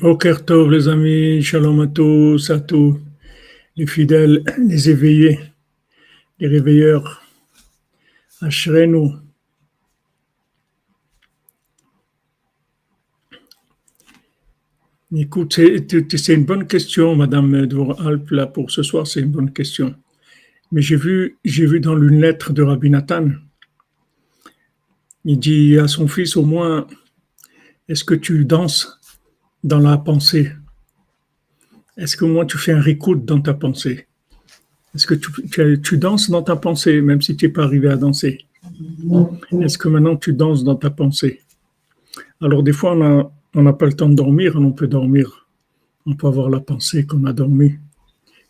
Boker Tov, les amis, shalom à tous, à tous, les fidèles, les éveillés, les réveilleurs, Ashrenu. Écoute, c'est une bonne question, Madame Dvor Alp, là, pour ce soir, c'est une bonne question. Mais j'ai vu, j'ai vu dans une lettre de Rabbi Nathan, il dit à son fils au moins, est-ce que tu danses? Dans la pensée. Est-ce que moi tu fais un récoute dans ta pensée? Est-ce que tu, tu, danses dans ta pensée, même si tu n'es pas arrivé à danser? Est-ce que maintenant tu danses dans ta pensée? Alors des fois, on n'a pas le temps de dormir, on peut dormir, on peut avoir la pensée qu'on a dormi,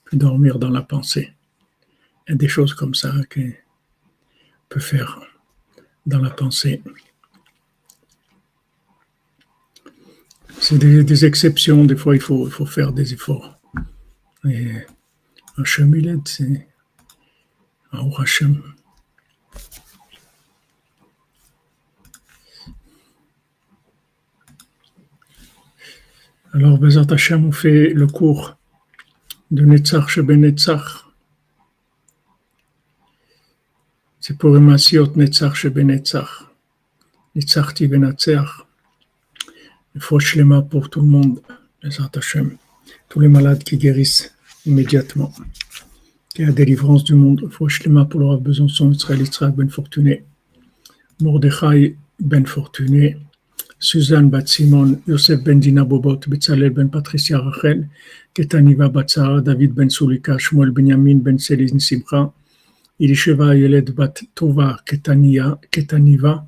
puis dormir dans la pensée. Il y a des choses comme ça qu'on peut faire dans la pensée. C'est des, exceptions, des fois il faut, il faut faire des efforts. Et Hachem, il c'est Hachem. Alors, Bezat Hachem, on fait le cours de Netzach Sheben Netzach. C'est pour Emasiot Netzach Sheben Netzach. Netzach Tivenatzeach faut Shlema pour tout le monde, les tous les malades qui guérissent immédiatement. Qu'il y a délivrance du monde, Shlema pour leur besoin son Israël, Israël Ben Fortuné, Mordechai Ben Fortuné, Suzanne Bat Simon, Yosef Ben Dina Bobot, Betzalel Ben Patricia Rachel, Ketaniva Batzara, David Ben Sulika, Shmuel Benyamin Ben Selin Simcha, Ilisheva Yeled Bat Tova Ketania, Ketaniva,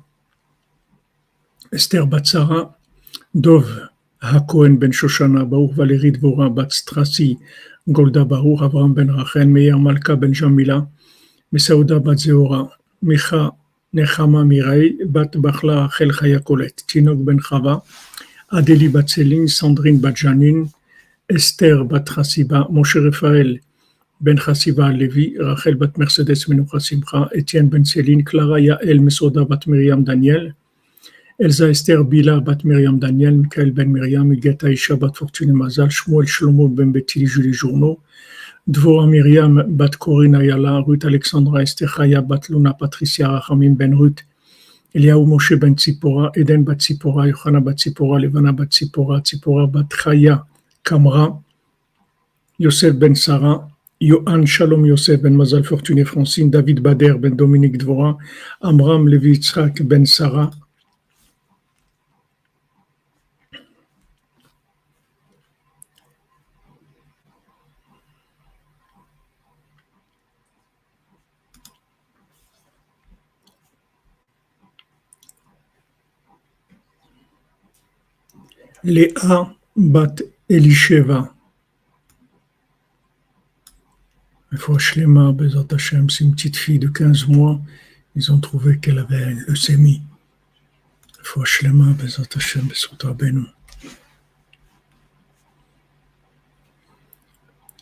Esther Batzara, Dov Hakohen ben Shoshana, Baruch Valérie Dvora, Bat Strassi, Golda Baruch, Avraham ben Rachel, Meir Malka ben Jamila, Mesauda Bat Zeora, Micha Nechama Mireille, Bat Bachla Rachel Chayakolet, Tinok ben Chava, Adélie Bat Sandrine Bat Janine, Esther Bat Moshe Raphaël ben Chassiba Lévi, Rachel Bat Mercedes Menoucha Etienne ben Céline, Clara Yael, Mesoda Bat Myriam Daniel, Elsa Esther Bila Bat Myriam Daniel, Michael Ben Myriam, Igata Isha Bat Fortune Mazal, Shmuel Shlomo Ben Betty Julie Journaux, Dvora Myriam Bat Corinne Ayala, Ruth Alexandra Esther Chaya Bat Luna Patricia Rachamim Ben Ruth, Eliaou Moshe Ben Tzipora, Eden Bat Tzipora, Yohana Bat Tzipora, Levana Bat Tzipora, Tzipora Bat Chaya Kamra, Yosef Ben Sarah, Yohan Shalom Yosef Ben Mazal Fortuné Francine, David Bader Ben Dominique Dvora, Amram Levi Ben Sarah, Léa bat Elisheva. Shlema, Bezat c'est une petite fille de 15 mois. Ils ont trouvé qu'elle avait une leucémie. Shlema, Bezat Hashem.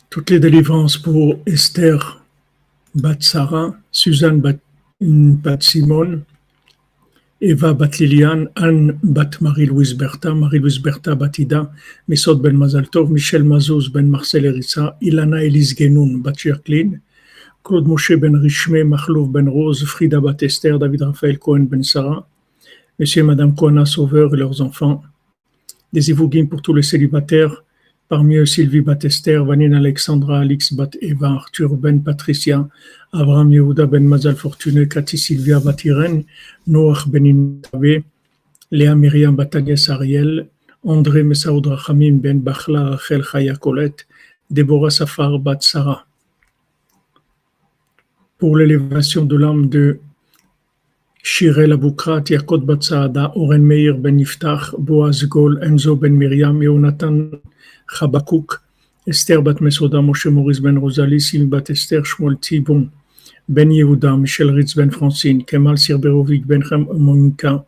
Toutes les délivrances pour Esther Bat Sarah, Suzanne Bat, Bat Simone, Eva bat Liliane, Anne bat Marie-Louise Bertha, Marie-Louise Bertha bat Ida, Mesot ben Mazaltov, Michel Mazouz ben Marcel Erissa, Ilana Elise Genoun bat Jacqueline, Claude Moshe ben Richmé, Machlouf ben Rose, Frida bat Esther, David Raphaël Cohen ben Sarah, Monsieur et Madame Koana Sauveur et leurs enfants, des Ivougim pour tous les célibataires, Parmi eux, Sylvie Batester, Vanine Alexandra, Alix Bat Eva, Arthur Ben Patricia, Abraham Yehuda Ben Mazal Fortuné, Cathy Sylvia Batiren, Noach Ben Inabe, Léa Myriam Batagès Ariel, André Messaoud Rachamim Ben Bachla Rachel Chaya Colette, Déborah Safar Bat Sarah. Pour l'élévation de l'âme de Shirel Aboukrat, Yakot Bat Saada, Oren Meir Ben Boaz Gol, Enzo Ben Miriam, Yonatan Chabakouk, Esther Bat Mesoda, Moshe Maurice Ben Rosalie, Sylvie Bat Esther, Shmuel Tibon, Ben Yehuda, Michel Ritz Ben Francine, Kemal Sirberovic Ben Monika,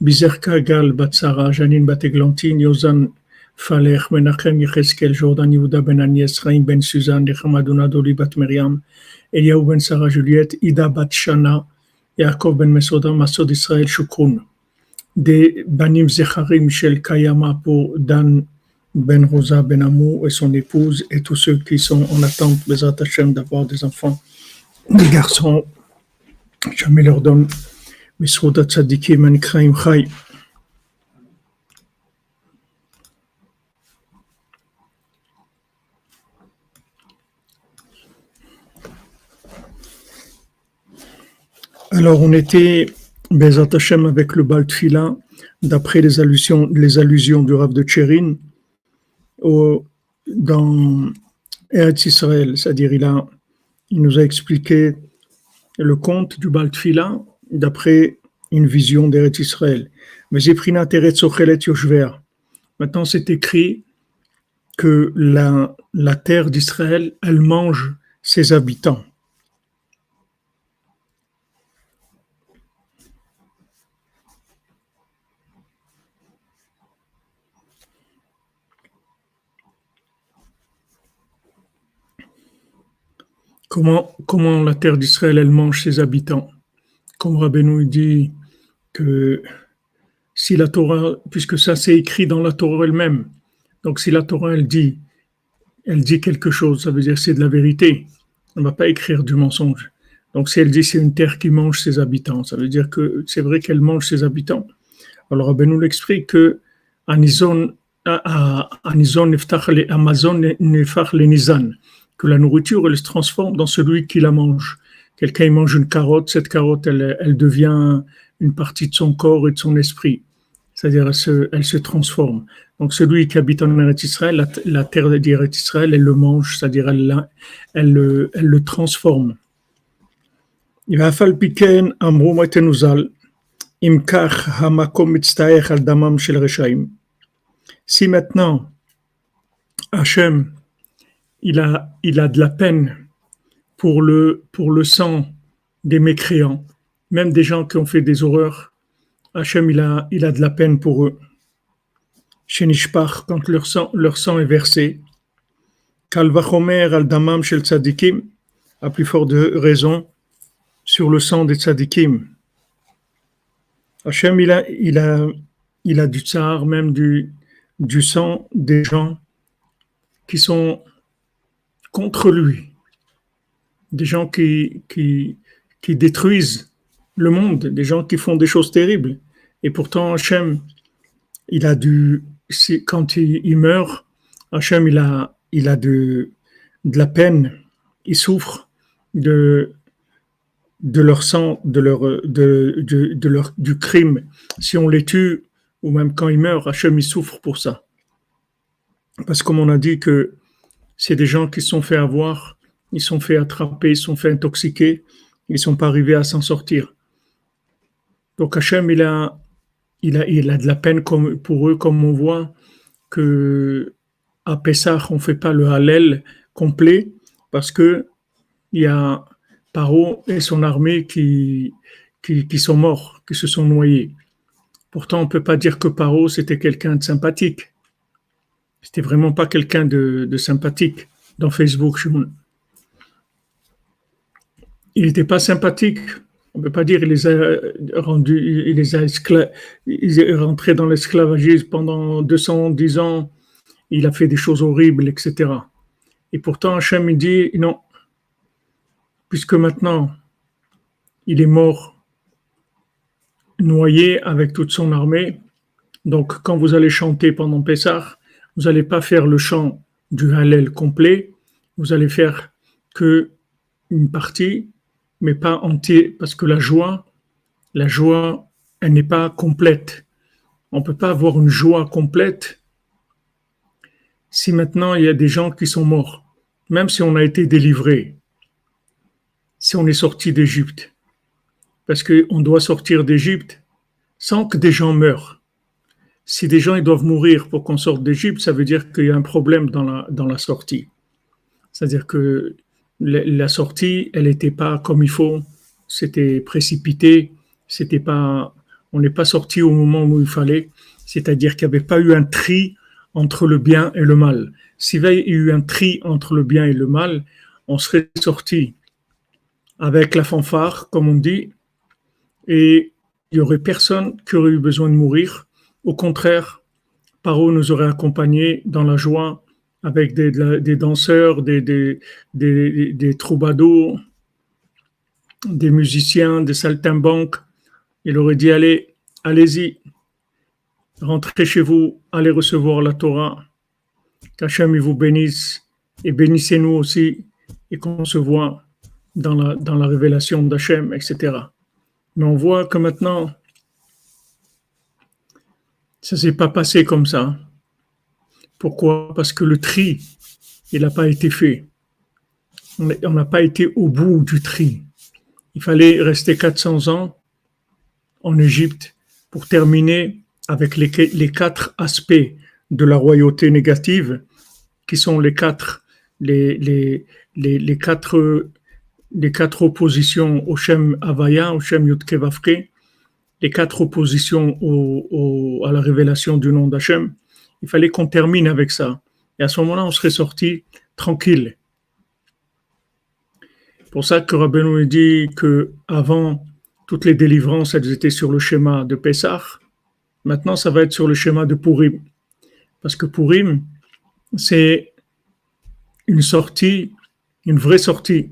Bizerka Gal Bat Sarah, Janine Bat Eglantine, Yozan Falech, Menachem Yecheskel, Jordan Yehuda Ben Agnès, Raïm Ben Suzanne, Nechamadouna Doli Bat Miriam, Eliaou Ben Sarah Juliette, Ida Bat Yaakov Ben Mesoda, Masod Israël Shukroun, des Banim Zecharim Shel Kayama pour Dan Ben Rosa Ben Amou et son épouse et tous ceux qui sont en attente, Bezrat Hashem, d'avoir des enfants, des garçons. Jamais leur donne. Alors, on était, Bezat avec le Baltfila, d'après les allusions, les allusions du Rav de Tchérin, dans Eretz Israël, c'est-à-dire il, il nous a expliqué le conte du Baltfila d'après une vision d'Eretz Israël. Mais Zeprina Teret Sochelet Yoshver. Maintenant, c'est écrit que la, la terre d'Israël, elle mange ses habitants. Comment, la terre d'Israël, elle mange ses habitants? Comme Rabbeinu dit que si la Torah, puisque ça c'est écrit dans la Torah elle-même, donc si la Torah elle dit, elle dit quelque chose, ça veut dire c'est de la vérité. On ne va pas écrire du mensonge. Donc si elle dit c'est une terre qui mange ses habitants, ça veut dire que c'est vrai qu'elle mange ses habitants. Alors Rabbeinu l'explique que Anizon Amazon Nizan que la nourriture, elle se transforme dans celui qui la mange. Quelqu'un mange une carotte, cette carotte, elle, elle, devient une partie de son corps et de son esprit. C'est-à-dire, elle se, se transforme. Donc, celui qui habite en Eretz Israël, la, la terre d'Eretz Israël, elle le mange, c'est-à-dire, elle, elle, le, elle le transforme. Si maintenant, Hachem, il a, de la peine pour le, sang des mécréants, même des gens qui ont fait des horreurs. Hachem, il a, il a de la peine pour eux. Chez Nishpach, quand leur sang, est versé, Kalvachomer al damam shel tzadikim, à plus forte raison, sur le sang des tzadikim. Hachem, il a, du tsar, même du sang des gens qui sont contre lui. Des gens qui, qui, qui détruisent le monde, des gens qui font des choses terribles. Et pourtant, Hachem, il a du, quand il, meurt, Hachem, il a, il a de, de la peine, il souffre de, de leur sang, de leur, de, de, de, leur, du crime. Si on les tue, ou même quand ils meurent, Hachem, il souffre pour ça. Parce que comme on a dit que c'est des gens qui se sont fait avoir, ils sont fait attraper, ils sont fait intoxiquer, ils ne sont pas arrivés à s'en sortir. Donc Hachem, il a, de la peine pour eux, comme on voit que à Pessah, on ne fait pas le Hallel complet parce que il y a Paro et son armée qui, qui, qui, sont morts, qui se sont noyés. Pourtant, on ne peut pas dire que Paro, c'était quelqu'un de sympathique. C'était vraiment pas quelqu'un de, sympathique dans Facebook. Il n'était pas sympathique. On ne peut pas dire qu'il les a rendus, il les a il est rentré dans l'esclavagisme pendant 210 ans. Il a fait des choses horribles, etc. Et pourtant, Hachem, il dit non, puisque maintenant, il est mort, noyé avec toute son armée. Donc, quand vous allez chanter pendant Pessah, vous n'allez pas faire le chant du Hallel complet, vous allez faire que une partie, mais pas entier, parce que la joie, la joie, elle n'est pas complète. On ne peut pas avoir une joie complète si maintenant il y a des gens qui sont morts, même si on a été délivré, si on est sorti d'Égypte, parce qu'on doit sortir d'Égypte sans que des gens meurent si des gens ils doivent mourir pour qu'on sorte d'Égypte, ça veut dire qu'il y a un problème dans la, sortie. C'est-à-dire que la, sortie, elle n'était pas comme il faut, c'était précipité, c'était pas, on n'est pas sorti au moment où il fallait, c'est-à-dire qu'il n'y avait pas eu un tri entre le bien et le mal. S'il y avait eu un tri entre le bien et le mal, on serait sorti avec la fanfare, comme on dit, et il y aurait personne qui aurait eu besoin de mourir au contraire, Paro nous aurait accompagnés dans la joie avec des, danseurs, des, troubadours, des musiciens, des saltimbanques. Il aurait dit, allez, allez-y, rentrez chez vous, allez recevoir la Torah. Qu'Hachem vous bénisse et bénissez-nous aussi et qu'on se voit dans la, dans la révélation d'Hachem, etc. Mais on voit que maintenant, ça s'est pas passé comme ça. Pourquoi? Parce que le tri, il n'a pas été fait. On n'a pas été au bout du tri. Il fallait rester 400 ans en Égypte pour terminer avec les, quatre aspects de la royauté négative, qui sont les quatre, les, quatre, les quatre oppositions au Shem Havaya, au Shem Yutkevavke, les quatre oppositions à la révélation du nom d'Hachem. Il fallait qu'on termine avec ça. Et à ce moment-là, on serait sorti tranquille. Pour ça que Rabbeinu dit que avant toutes les délivrances, elles étaient sur le schéma de Pessah. Maintenant, ça va être sur le schéma de Purim. Parce que Purim, c'est une sortie, une vraie sortie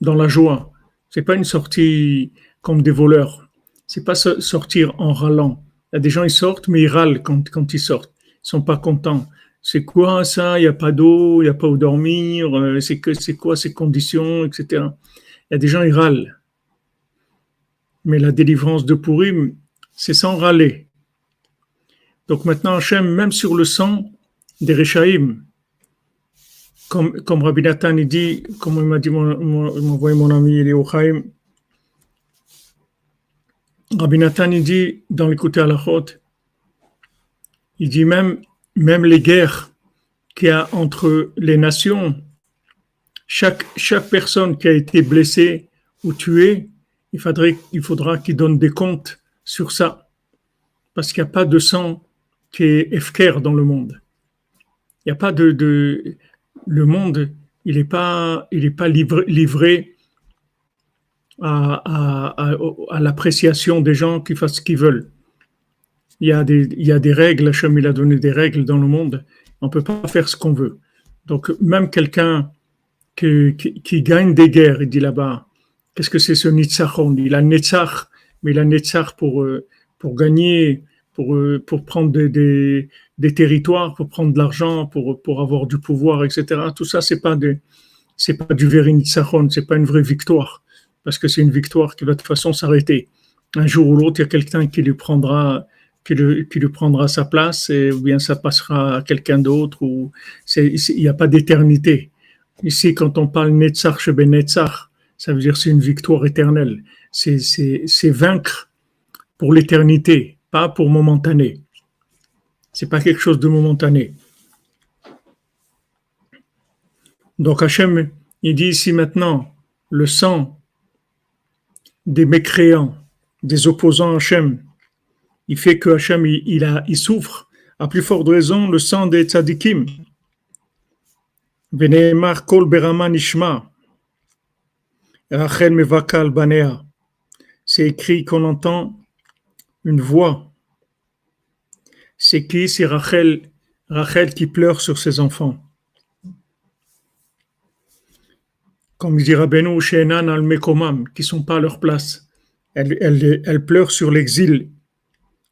dans la joie. C'est pas une sortie comme des voleurs. C'est pas sortir en râlant. Il y a des gens, ils sortent, mais ils râlent quand, quand ils sortent. Ils sont pas contents. C'est quoi ça? Il n'y a pas d'eau, il n'y a pas où dormir, euh, c'est que c'est quoi ces conditions, etc. Il y a des gens, ils râlent. Mais la délivrance de Purim, c'est sans râler. Donc maintenant, Hachem, même sur le sang des Rechaïm, comme, comme Rabbi Nathan dit, comme il m'a dit, mon, mon, envoyé mon ami Eliou Chaim, Rabbi Nathan il dit dans l'écouter à la chôte, il dit même, même les guerres qu'il y a entre les nations, chaque, chaque personne qui a été blessée ou tuée, il, faudrait, il faudra qu'il donne des comptes sur ça. Parce qu'il n'y a pas de sang qui est efker dans le monde. Il n'y a pas de, de, le monde, il n'est pas, il est pas livré, livré à, l'appréciation des gens qui fassent ce qu'ils veulent. Il y, a des, règles, Hachem il a donné des règles dans le monde, on ne peut pas faire ce qu'on veut. Donc même quelqu'un qui, gagne des guerres, il dit là-bas, qu'est-ce que c'est ce Nitzachon Il a Netzach, mais il a Netzach pour, euh, pour gagner, pour, euh, prendre des, territoires, pour prendre de l'argent, pour, avoir du pouvoir, etc. Tout ça, c'est pas de, c'est pas du ce c'est pas une vraie victoire, parce que c'est une victoire qui va de toute façon s'arrêter. Un jour ou l'autre, il y a quelqu'un qui lui prendra, qui lui, prendra sa place, ou bien ça passera à quelqu'un d'autre, ou il n'y a pas d'éternité. Ici, quand on parle Netzach Sheben Netzach, ça veut dire c'est une victoire éternelle. C'est vaincre pour l'éternité, pas pour momentané. C'est pas quelque chose de momentané. Donc Hachem, il dit ici maintenant, le sang des mécréants, des opposants à Hachem, il fait que Hachem, il, a, il souffre, à plus forte raison, le sang des tzadikim. kol berama nishma. Rachel mevakal banea. C'est écrit qu'on entend une voix c'est qui? C'est Rachel, Rachel qui pleure sur ses enfants. Comme dit Rabbeinu, Shenan al-Mekomam, qui sont pas à leur place. Elle, pleure sur l'exil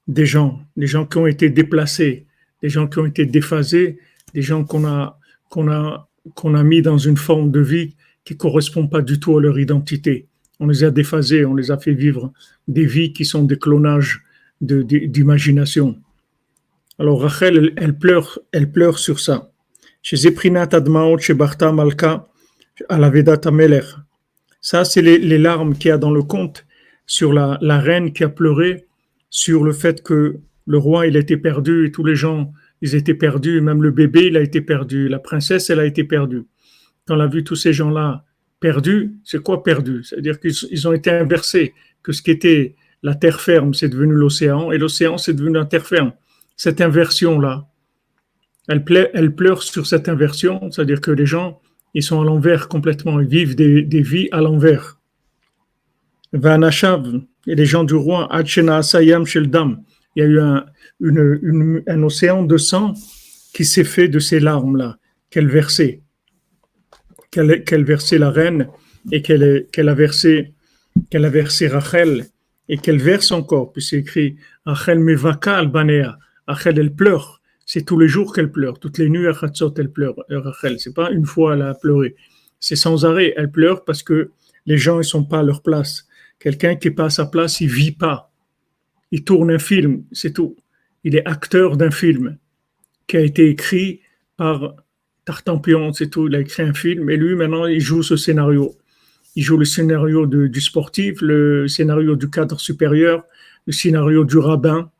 des gens, des gens qui ont été déplacés, des gens qui ont été déphasés, des gens qu'on a, a, mis dans une forme de vie qui correspond pas du tout à leur identité. On les a déphasés, on les a fait vivre des vies qui sont des clonages d'imagination. Alors Rachel, elle, pleure, elle pleure sur ça. Chez Zeprinat Admaot, chez Barta Malka, à la Vedata Meler. Ça, c'est les, larmes qu'il y a dans le conte sur la, la, reine qui a pleuré sur le fait que le roi, il était perdu et tous les gens, ils étaient perdus. Même le bébé, il a été perdu. La princesse, elle a été perdue. Quand on a vu tous ces gens-là perdus, c'est quoi perdu? C'est-à-dire qu'ils ont été inversés, que ce qui était la terre ferme, c'est devenu l'océan, et l'océan, c'est devenu la terre ferme cette inversion-là. Elle, elle, pleure sur cette inversion, c'est-à-dire que les gens, ils sont à l'envers complètement, ils vivent des, vies à l'envers. Vanashav, et les gens du roi, Achena Asayam Sheldam, il y a eu un, océan de sang qui s'est fait de ces larmes-là qu'elle versait, qu'elle versait la reine et qu'elle a versé qu'elle a versé Rachel et qu'elle verse encore, puis c'est écrit Rachel mevaka albanea, Rachel elle pleure, c'est tous les jours qu'elle pleure, toutes les nuits à Chatzot elle pleure, euh, Rachel, c'est pas une fois elle a pleuré, c'est sans arrêt, elle pleure parce que les gens ils sont pas à leur place. Quelqu'un qui est pas à sa place, il vit pas. Il tourne un film, c'est tout. Il est acteur d'un film qui a été écrit par Tartampion, c'est tout. Il a écrit un film et lui maintenant il joue ce scénario il joue le scénario du sportif, le scénario du cadre supérieur, le scénario du rabbin,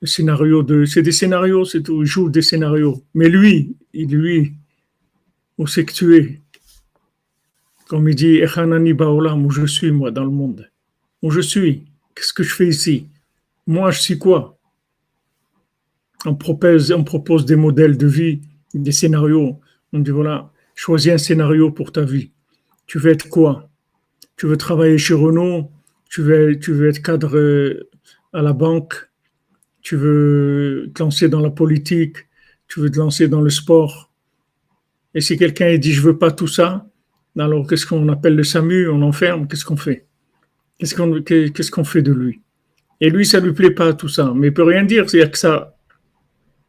le scénario de. C'est des scénarios, c'est joue des scénarios. Mais lui, il, lui, où c'est que tu es Comme il dit, où je suis, moi, dans le monde. Où je suis Qu'est-ce que je fais ici? Moi, je suis quoi? On propose, on propose des modèles de vie, des scénarios. On dit voilà, choisis un scénario pour ta vie tu veux être quoi? Tu veux travailler chez Renault? Tu veux, tu veux être cadre euh, à la banque? Tu veux te lancer dans la politique Tu veux te lancer dans le sport Et si quelqu'un dit je veux pas tout ça, alors qu'est-ce qu'on appelle le SAMU? On enferme Qu'est-ce qu'on fait? Qu'est-ce qu'on fait de lui? Et lui, ça lui plaît pas tout ça, mais il peut rien dire. Il n'y a que ça.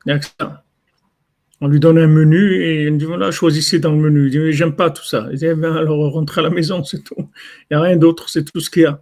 Il n'y a que ça. On lui donne un menu et il dit voilà, choisissez dans le menu. Il dit j'aime pas tout ça. Il dit eh ben, alors rentre à la maison, c'est tout. Il n'y a rien d'autre, c'est tout ce qu'il y a.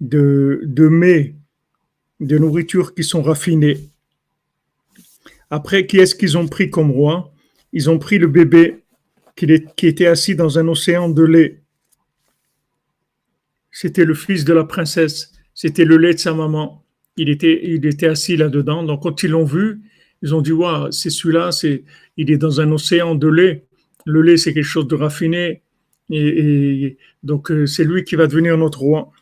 de, de mets, de nourriture qui sont raffinées, après, qui est-ce qu'ils ont pris comme roi? Ils ont pris le bébé qui était assis dans un océan de lait. C'était le fils de la princesse, c'était le lait de sa maman. Il était, assis là-dedans. Donc quand ils l'ont vu, ils ont dit waouh, c'est celui-là, c'est, il est dans un océan de lait. Le lait, c'est quelque chose de raffiné. Et, donc euh, c'est lui qui va devenir notre roi.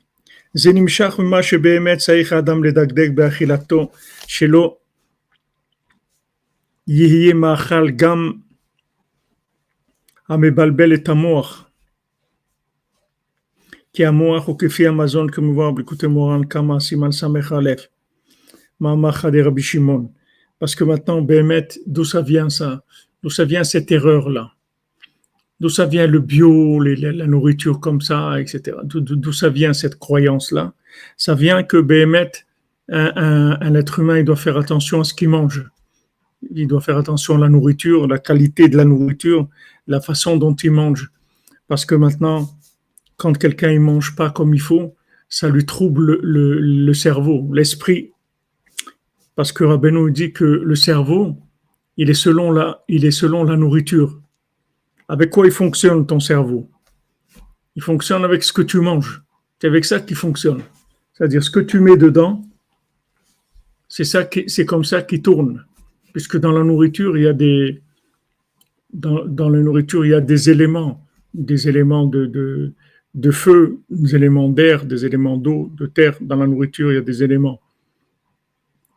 המבלבל את המוח. כי המוח הוא כפי המזון כמובן בליקוטי מורן כמה סימן ס"א, מאמר חדי רבי שמעון. Parce que maintenant, Bémet, d'où ça vient ça D'où ça vient cette erreur-là D'où ça vient le bio, la nourriture comme ça, etc. D'où ça vient cette croyance-là? Ça vient que Bémet, un, être humain, il doit faire attention à ce qu'il mange. Il doit faire attention à la nourriture, la qualité de la nourriture, la façon dont il mange. Parce que maintenant, quand quelqu'un ne mange pas comme il faut, ça lui trouble le, cerveau, l'esprit. Parce que Rabbeinu dit que le cerveau, il est selon la nourriture. Avec quoi il fonctionne ton cerveau? Il fonctionne avec ce que tu manges. C'est avec ça qu'il fonctionne. C'est-à-dire ce que tu mets dedans, c'est ça c'est comme ça qu'il tourne. Puisque dans la nourriture, il y a des, dans, la nourriture, il y a des éléments, des éléments de, de, feu, des éléments d'air, des éléments d'eau, de terre. Dans la nourriture, il y a des éléments.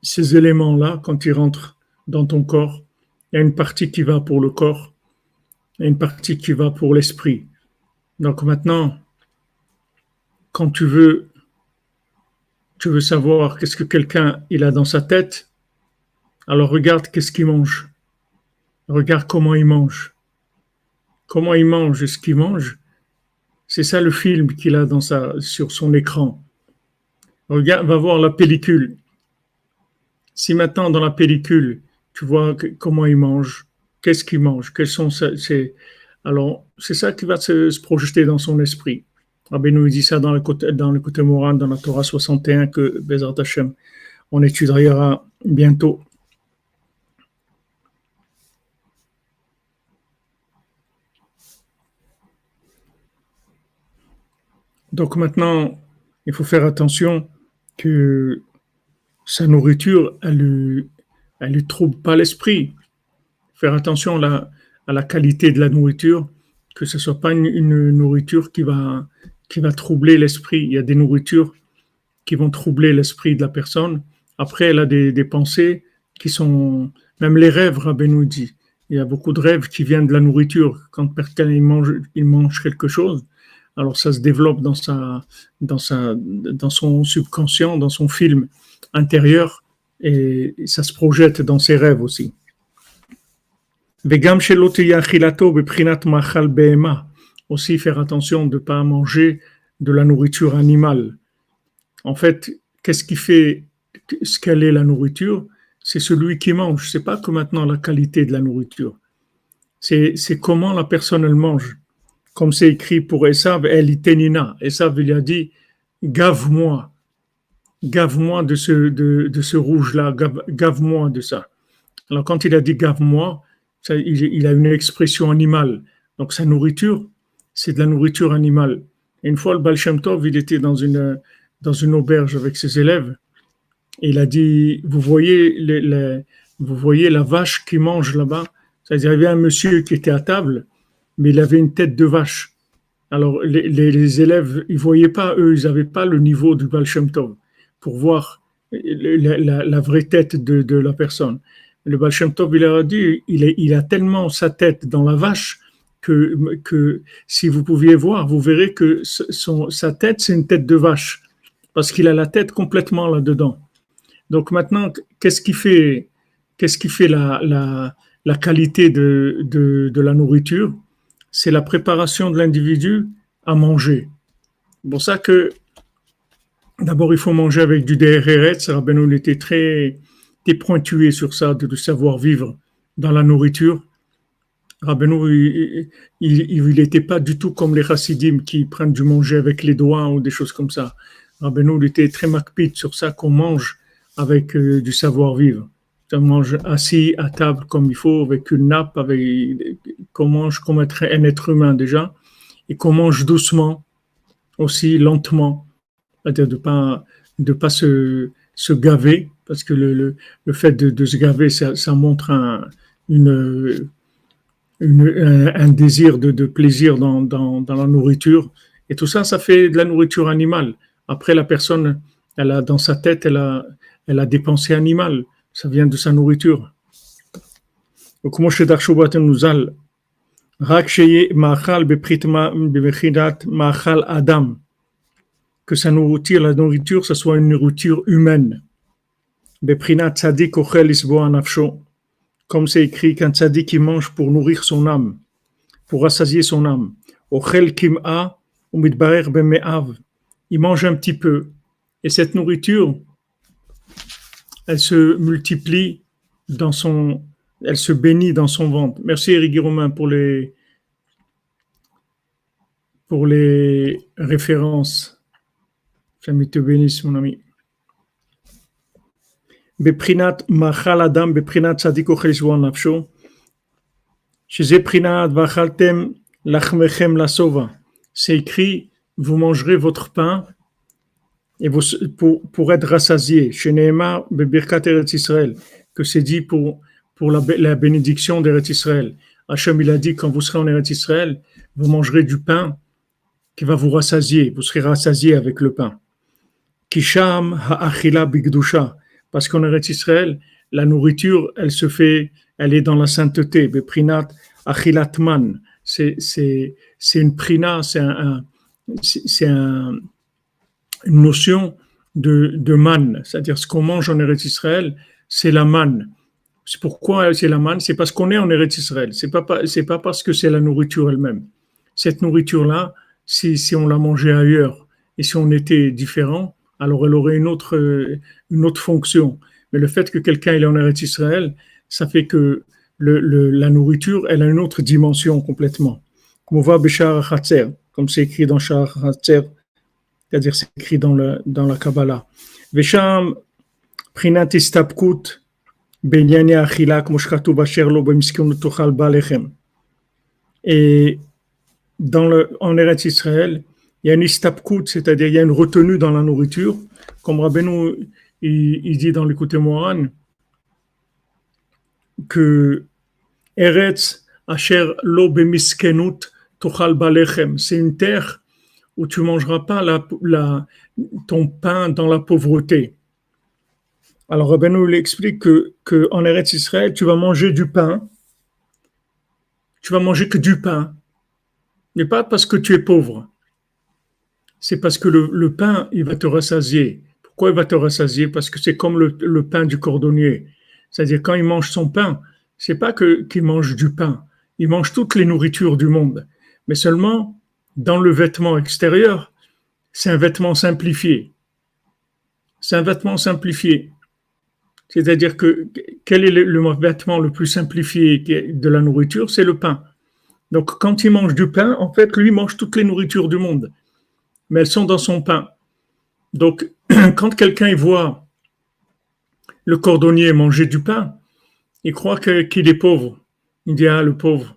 Ces éléments-là, quand ils rentrent dans ton corps, il y a une partie qui va pour le corps et une partie qui va pour l'esprit. Donc maintenant, quand tu veux, tu veux savoir qu'est-ce que quelqu'un il a dans sa tête, alors regarde qu'est-ce qu'il mange. Regarde comment il mange. Comment il mange ce qu'il mange. C'est ça le film qu'il a dans sa, sur son écran. Regarde, va voir la pellicule. Si maintenant dans la pellicule, tu vois comment il mange, Qu'est-ce qu'il mange Quels sont ses... Alors, c'est ça qui va se, projeter dans son esprit. Rabbi nous dit ça dans le côté, moral, dans la Torah 61 que Bezrat Hashem, on étudiera bientôt. Donc maintenant, il faut faire attention que sa nourriture, elle ne lui trouble pas l'esprit. Faire attention à la, qualité de la nourriture, que ce soit pas une, nourriture qui va, qui va troubler l'esprit. Il y a des nourritures qui vont troubler l'esprit de la personne. Après, elle a des, pensées qui sont, même les rêves, Rabbeinu dit. Il y a beaucoup de rêves qui viennent de la nourriture. Quand quelqu'un mange, il mange quelque chose, alors ça se développe dans, sa, dans, sa, dans son subconscient, dans son film intérieur, et ça se projette dans ses rêves aussi. Aussi faire attention de ne pas manger de la nourriture animale. En fait, qu'est-ce qui fait ce qu'elle est la nourriture? C'est celui qui mange. C'est pas que maintenant la qualité de la nourriture. C'est, comment la personne elle mange. Comme c'est écrit pour Esav, elle itenina. Esav il a dit, gave-moi. Gave-moi de ce, de, ce rouge-là. Gave-moi de ça. Alors quand il a dit gave-moi, il, a une expression animale. Donc sa nourriture, c'est de la nourriture animale. une fois, le Baal Tov, il était dans une, dans une auberge avec ses élèves il a dit, vous voyez, vous voyez la vache qui mange là-bas? C'est-à-dire, il y avait un monsieur qui était à table, mais il avait une tête de vache. Alors, les, élèves, ils voyaient pas, eux, ils n'avaient pas le niveau du Baal Tov pour voir la, vraie tête de, la personne. Le Baal Tov, il a dit, il, a tellement sa tête dans la vache que, si vous pouviez voir, vous verrez que sa tête, c'est une tête de vache, parce qu'il a la tête complètement là-dedans. Donc maintenant, qu'est-ce qui fait, la, qualité de, la nourriture? C'est la préparation de l'individu à manger. C'est pour ça que d'abord il faut manger avec du DRRS. Rabbeinu était très, très pointué sur ça, de, savoir vivre dans la nourriture. Rabbeinu, il n'était pas du tout comme les chassidim qui prennent du manger avec les doigts ou des choses comme ça. Rabbeinu, il était très macpite sur ça, qu'on mange avec euh, du savoir-vivre. On mange assis à table comme il faut, avec une nappe, avec qu'on mange comme un être humain déjà, et qu'on mange doucement, aussi lentement, c'est-à-dire de pas de pas se, se gaver, parce que le, fait de, se gaver, ça, montre un, désir de, plaisir dans, la nourriture. Et tout ça, ça fait de la nourriture animale. Après, la personne, a dans sa tête, elle a, des pensées animales. Ça vient de sa nourriture. Donc, Moshe Darshubat nous que sa nourriture, la nourriture, ce soit une nourriture humaine comme c'est écrit qu'un tzadik qui mange pour nourrir son âme, pour rassasier son âme. Beme'av, il mange un petit peu. Et cette nourriture, elle se multiplie dans son, elle se bénit dans son ventre. Merci Eric Romain pour les, pour les références. Jamais te bénisse, mon ami. C'est écrit, vous mangerez votre pain et pour, pour être rassasié, chez Nehemar, Israël, que c'est dit pour, la bénédiction d'Eretz Israël. Hachem, il a dit, quand vous serez en Eretz Israël, vous mangerez du pain qui va vous rassasier, vous serez rassasié avec le pain. Kisham ha'achila bigdusha, parce qu'en Eretz Israël, la nourriture, elle se fait, elle est dans la sainteté, beprinat achilatman, c'est, une prina, c'est un, c'est un, une notion de, de manne, c'est-à-dire ce qu'on mange en Eretz Israël, c'est la manne. C'est pourquoi c'est la manne, c'est parce qu'on est en Eretz Israël. C'est pas c'est pas parce que c'est la nourriture elle-même. Cette nourriture-là, si, si on la mangeait ailleurs et si on était différent, alors elle aurait une autre, euh, une autre fonction. Mais le fait que quelqu'un est en Eretz Israël, ça fait que le, le, la nourriture, elle a une autre dimension complètement. Comme on voit Bishar Hatzer, comme c'est écrit dans Shar Hatzer, c'est-à-dire c'est écrit dans, le, dans la Kabbalah. Vesham, Prinat Istabkut, Benyani Achila, Moshkatu Basher, Lobemskion, Tochal Balechem. Et dans le, en Eretz Israël, il il y a une istapkut, c'est-à-dire il y a une retenue dans la nourriture, comme Rabbeinu il, dit dans l'écoute Moran que Eretz Asher lo bemiskenut tochal balechem, c'est une terre où tu mangeras pas ton pain dans la pauvreté. Alors Rabbeinu explique que, que Eretz Israël, tu vas manger du pain, tu vas manger que du pain, mais pas parce que tu es pauvre. C'est parce que le, pain, il va te rassasier. Pourquoi il va te rassasier? Parce que c'est comme le, pain du cordonnier. C'est-à-dire quand il mange son pain, c'est pas que qu'il mange du pain, il mange toutes les nourritures du monde, mais seulement dans le vêtement extérieur, c'est un vêtement simplifié. C'est un vêtement simplifié. C'est-à-dire que quel est le, vêtement le plus simplifié de la nourriture? C'est le pain. Donc quand il mange du pain, en fait, lui mange toutes les nourritures du monde, mais elles sont dans son pain. Donc quand quelqu'un voit le cordonnier manger du pain, il croit qu'il est pauvre. Il dit, ah, le pauvre,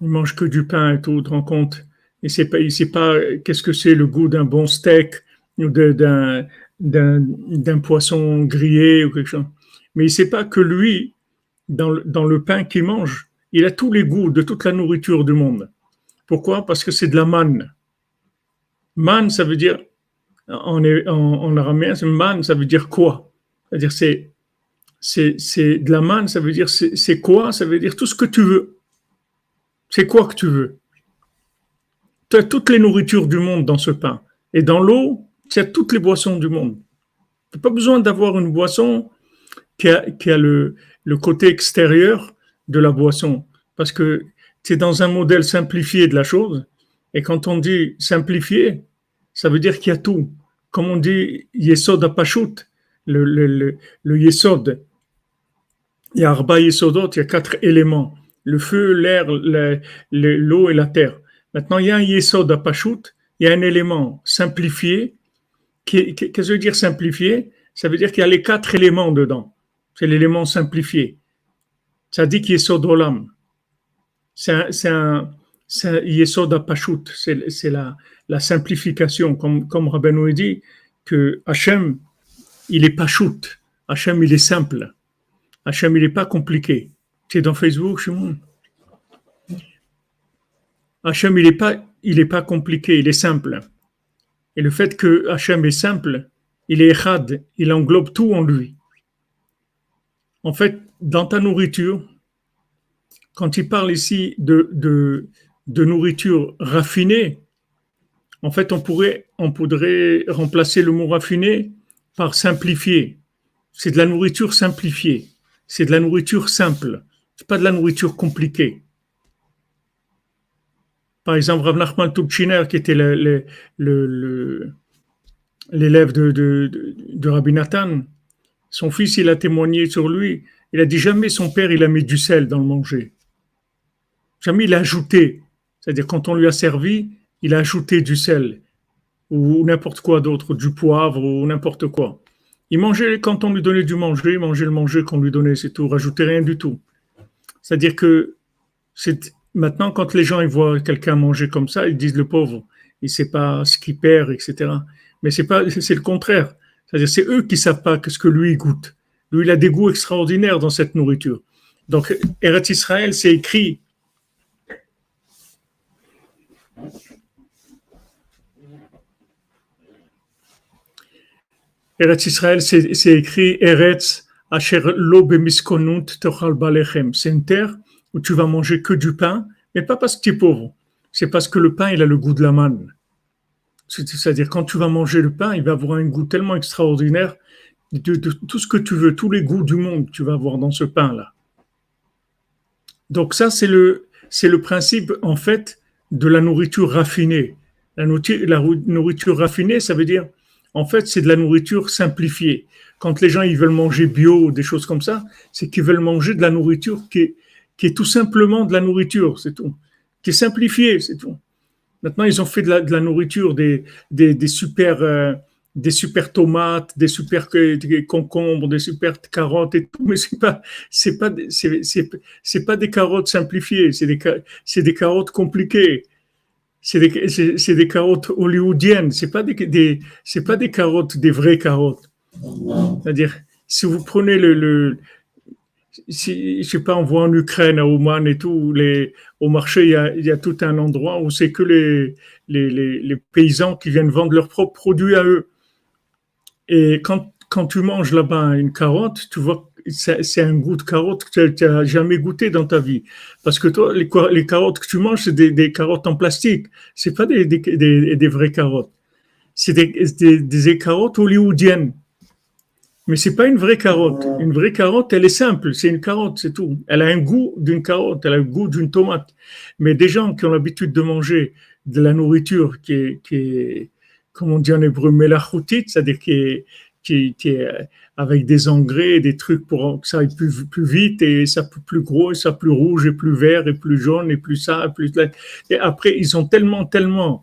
il mange que du pain et tout, tu te rends compte. Il ne pas, sait pas qu'est-ce que c'est le goût d'un bon steak ou d'un, poisson grillé ou quelque chose. Mais il ne sait pas que lui, dans dans le pain qu'il mange, il a tous les goûts de toute la nourriture du monde. Pourquoi? Parce que c'est de la manne. Man, ça veut dire, en, en, en araméen, man, ça veut dire quoi? C'est-à-dire, c'est, c'est, c'est de la manne, ça veut dire, c'est quoi? Ça veut dire tout ce que tu veux. C'est quoi que tu veux? Tu as toutes les nourritures du monde dans ce pain. Et dans l'eau, tu as toutes les boissons du monde. Tu n'as pas besoin d'avoir une boisson qui a, qui a le, le côté extérieur de la boisson. Parce que tu es dans un modèle simplifié de la chose. Et quand on dit simplifié, ça veut dire qu'il y a tout. Comme on dit Yesod Apashut, le, le, le, le Yesod. Il y a Arba Yesodot, il y a quatre éléments le feu, l'air, l'eau et la terre. Maintenant, il y a un yesod à Pashut, il y a un élément simplifié. Qu'est-ce que ça veut dire simplifié? Ça veut dire qu'il y a les quatre éléments dedans. C'est l'élément simplifié. Ça dit qu'il olam. C'est un, c'est un, yesod à Pashut. C'est la, simplification. Comme, comme Rabbeinu dit, que Hachem, il est Pashut. Hachem, il est simple. Hachem, il n'est pas compliqué. C'est dans Facebook, Shimon? Hachem, il n'est pas, pas compliqué, il est simple. Et le fait que Hachem est simple, il est echad, il englobe tout en lui. En fait, dans ta nourriture, quand il parle ici de, de nourriture raffinée, en fait, on pourrait, on remplacer le mot raffiné par simplifié. C'est de la nourriture simplifiée. C'est de la nourriture simple pas de la nourriture compliquée. Par exemple, Rav Nachman Tubchiner, qui était l'élève de, de, de, Rabbi Nathan, son fils, il a témoigné sur lui. Il a dit jamais son père, il a mis du sel dans le manger. Jamais il a ajouté. C'est-à-dire, quand on lui a servi, il a ajouté du sel ou n'importe quoi d'autre, du poivre ou n'importe quoi. Il mangeait, quand on lui donnait du manger, il mangeait le manger qu'on lui donnait, c'est tout, rajoutait rien du tout. C'est-à-dire que c'est maintenant quand les gens voient quelqu'un manger comme ça, ils disent le pauvre, il sait pas ce qu'il perd, etc. Mais c'est pas, c'est le contraire. C'est-à-dire c'est eux qui savent pas ce que lui goûte. Lui, il a des goûts extraordinaires dans cette nourriture. Donc, Eretz Israël, c'est écrit. Eretz Israël, c'est écrit Eretz c'est une terre où tu vas manger que du pain, mais pas parce que tu es pauvre. C'est parce que le pain, il a le goût de la manne. C'est-à-dire, quand tu vas manger le pain, il va avoir un goût tellement extraordinaire de, tout ce que tu veux, tous les goûts du monde, tu vas avoir dans ce pain-là. Donc ça, c'est le, c'est le principe, en fait, de la nourriture raffinée. La nourriture raffinée, ça veut dire, en fait, c'est de la nourriture simplifiée quand les gens ils veulent manger bio des choses comme ça, c'est qu'ils veulent manger de la nourriture qui est, tout simplement de la nourriture, c'est tout, qui est simplifiée, c'est tout. Maintenant, ils ont fait de la, nourriture, des, des, des super, euh, des super tomates, des super concombres, des super carottes et tout, mais c'est pas, pas, pas des carottes simplifiées, c'est des, c'est des carottes compliquées. C'est des, des carottes hollywoodiennes, c'est pas des, c'est pas des carottes, des vraies carottes. C'est-à-dire, si vous prenez le, le si, je sais pas, on voit en Ukraine, à Oman et tout, au marché, il y, a, y a tout un endroit où c'est que les, les, les, les, paysans qui viennent vendre leurs propres produits à eux. Et quand, quand tu manges là-bas une carotte, tu vois c'est un goût de carotte que tu n'as jamais goûté dans ta vie. Parce que toi, les, les carottes que tu manges, c'est des, des, carottes en plastique. C'est pas des, des, des, vraies carottes. C'est des, des, carottes hollywoodiennes. Mais c'est pas une vraie carotte. Une vraie carotte, elle est simple. C'est une carotte, c'est tout. Elle a un goût d'une carotte. Elle a le goût d'une tomate. Mais des gens qui ont l'habitude de manger de la nourriture qui est, qui est comme on dit en hébreu, melachoutit, c'est-à-dire qui est, qui, qui est avec des engrais et des trucs pour que ça aille plus, vite et ça plus gros et ça plus rouge et plus vert et plus jaune et plus ça, plus et après ils ont tellement tellement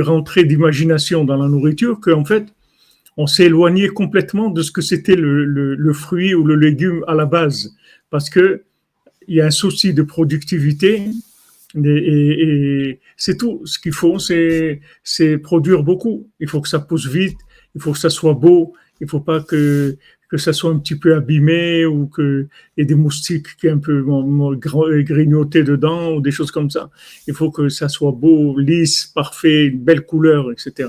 rentré d'imagination dans la nourriture qu'en fait on s'est éloigné complètement de ce que c'était le, le, fruit ou le légume à la base. Parce que il y a un souci de productivité et, et, et c'est tout. Ce qu'il faut c'est produire beaucoup. Il faut que ça pousse vite il faut que ça soit beau il faut pas que que ça soit un petit peu abîmé ou que y ait des moustiques qui un peu grignotés dedans ou des choses comme ça. Il faut que ça soit beau, lisse, parfait, une belle couleur, etc.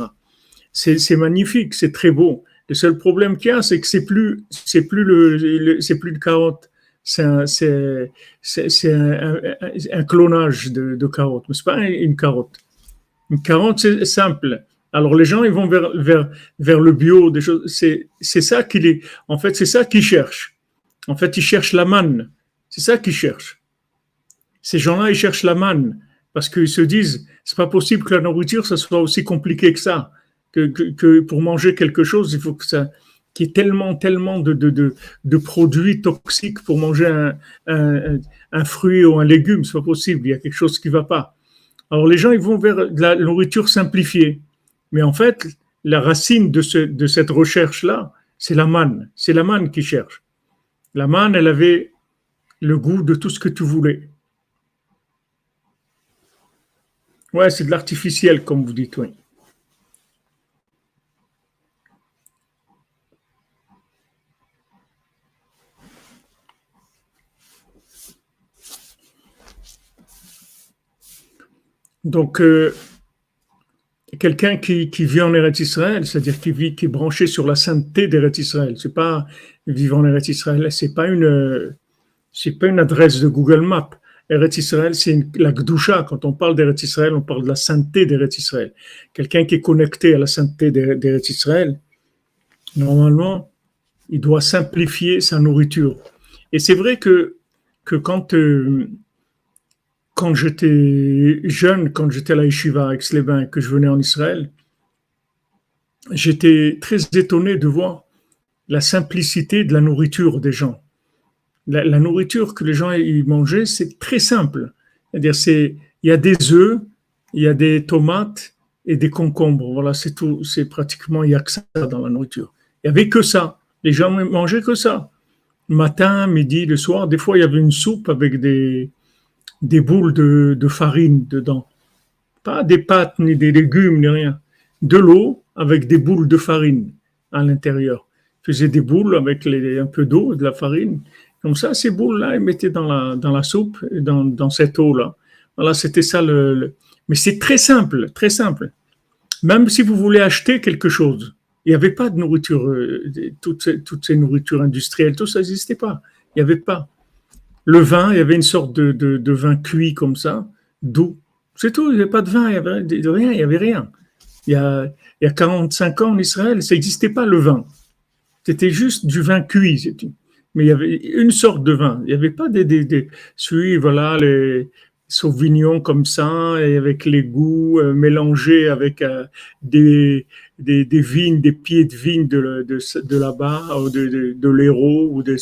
C'est magnifique, c'est très beau. Le seul problème qu'il y a, c'est que c'est plus, c'est plus le, c'est plus de carotte. C'est un, un, un, clonage de, de carotte, mais c'est pas? Une carotte. Une carotte, c'est simple. Alors les gens ils vont vers vers vers le bio des choses c'est c'est ça qu'il est en fait c'est ça qu'ils cherchent. En fait ils cherchent la manne. C'est ça qu'ils cherchent. Ces gens-là ils cherchent la manne parce qu'ils se disent c'est pas possible que la nourriture ça soit aussi compliqué que ça que, que, pour manger quelque chose il faut que ça qu'il y ait tellement tellement de de, de, de produits toxiques pour manger un, un, un fruit ou un légume c'est pas possible il y a quelque chose qui va pas. Alors les gens ils vont vers la nourriture simplifiée. Mais en fait, la racine de, ce, de cette recherche-là, c'est la manne. C'est la manne qui cherche. La manne, elle avait le goût de tout ce que tu voulais. Ouais, c'est de l'artificiel, comme vous dites, oui. Donc, euh, quelqu'un qui, qui, vit en Eretz Israël, c'est-à-dire qui vit, qui est branché sur la sainteté d'Eretz Israël. C'est pas vivre en Eretz Israël, c'est pas une, c'est pas une adresse de Google Maps. Eretz Israël, c'est la Gdusha. Quand on parle d'Eretz Israël, on parle de la sainteté d'Eretz Israël. Quelqu'un qui est connecté à la sainteté d'Eretz Israël, normalement, il doit simplifier sa nourriture. Et c'est vrai que, que quand, euh, quand j'étais jeune, quand j'étais à la Yeshiva à Aix-les-Bains, que je venais en Israël, j'étais très étonné de voir la simplicité de la nourriture des gens. La, nourriture que les gens y mangeaient, c'est très simple. C'est-à-dire, c'est, il y a des œufs, il y a des tomates et des concombres. Voilà, c'est tout. C'est pratiquement, il n'y a que ça dans la nourriture. Il n'y avait que ça. Les gens mangeaient que ça. Matin, midi, le soir. Des fois, il y avait une soupe avec des, des boules de, farine dedans. Pas des pâtes, ni des légumes, ni rien. De l'eau avec des boules de farine à l'intérieur. Faisait des boules avec un peu d'eau, de la farine. Comme ça, ces boules-là, ils mettaient dans la, dans la soupe, dans, dans cette eau-là. Voilà, c'était ça le, Mais c'est très simple, très simple. Même si vous voulez acheter quelque chose, il n'y avait pas de nourriture, euh, toutes, ces, toutes ces nourritures industrielles, tout ça n'existait pas. Il n'y avait pas. Le vin, il y avait une sorte de, de, vin cuit comme ça, doux. C'est tout, il n'y avait pas de vin, il n'y avait rien, il avait rien. Il y, a, il y a 45 ans en Israël, ça n'existait pas le vin. C'était juste du vin cuit, Mais il y avait une sorte de vin. Il n'y avait pas des, des, des celui, voilà, les sauvignons comme ça, et avec les goûts euh, mélangés avec euh, des, des, des, vignes, des pieds de vignes de, de, là-bas, ou de, de, de l'Hérault, ou de,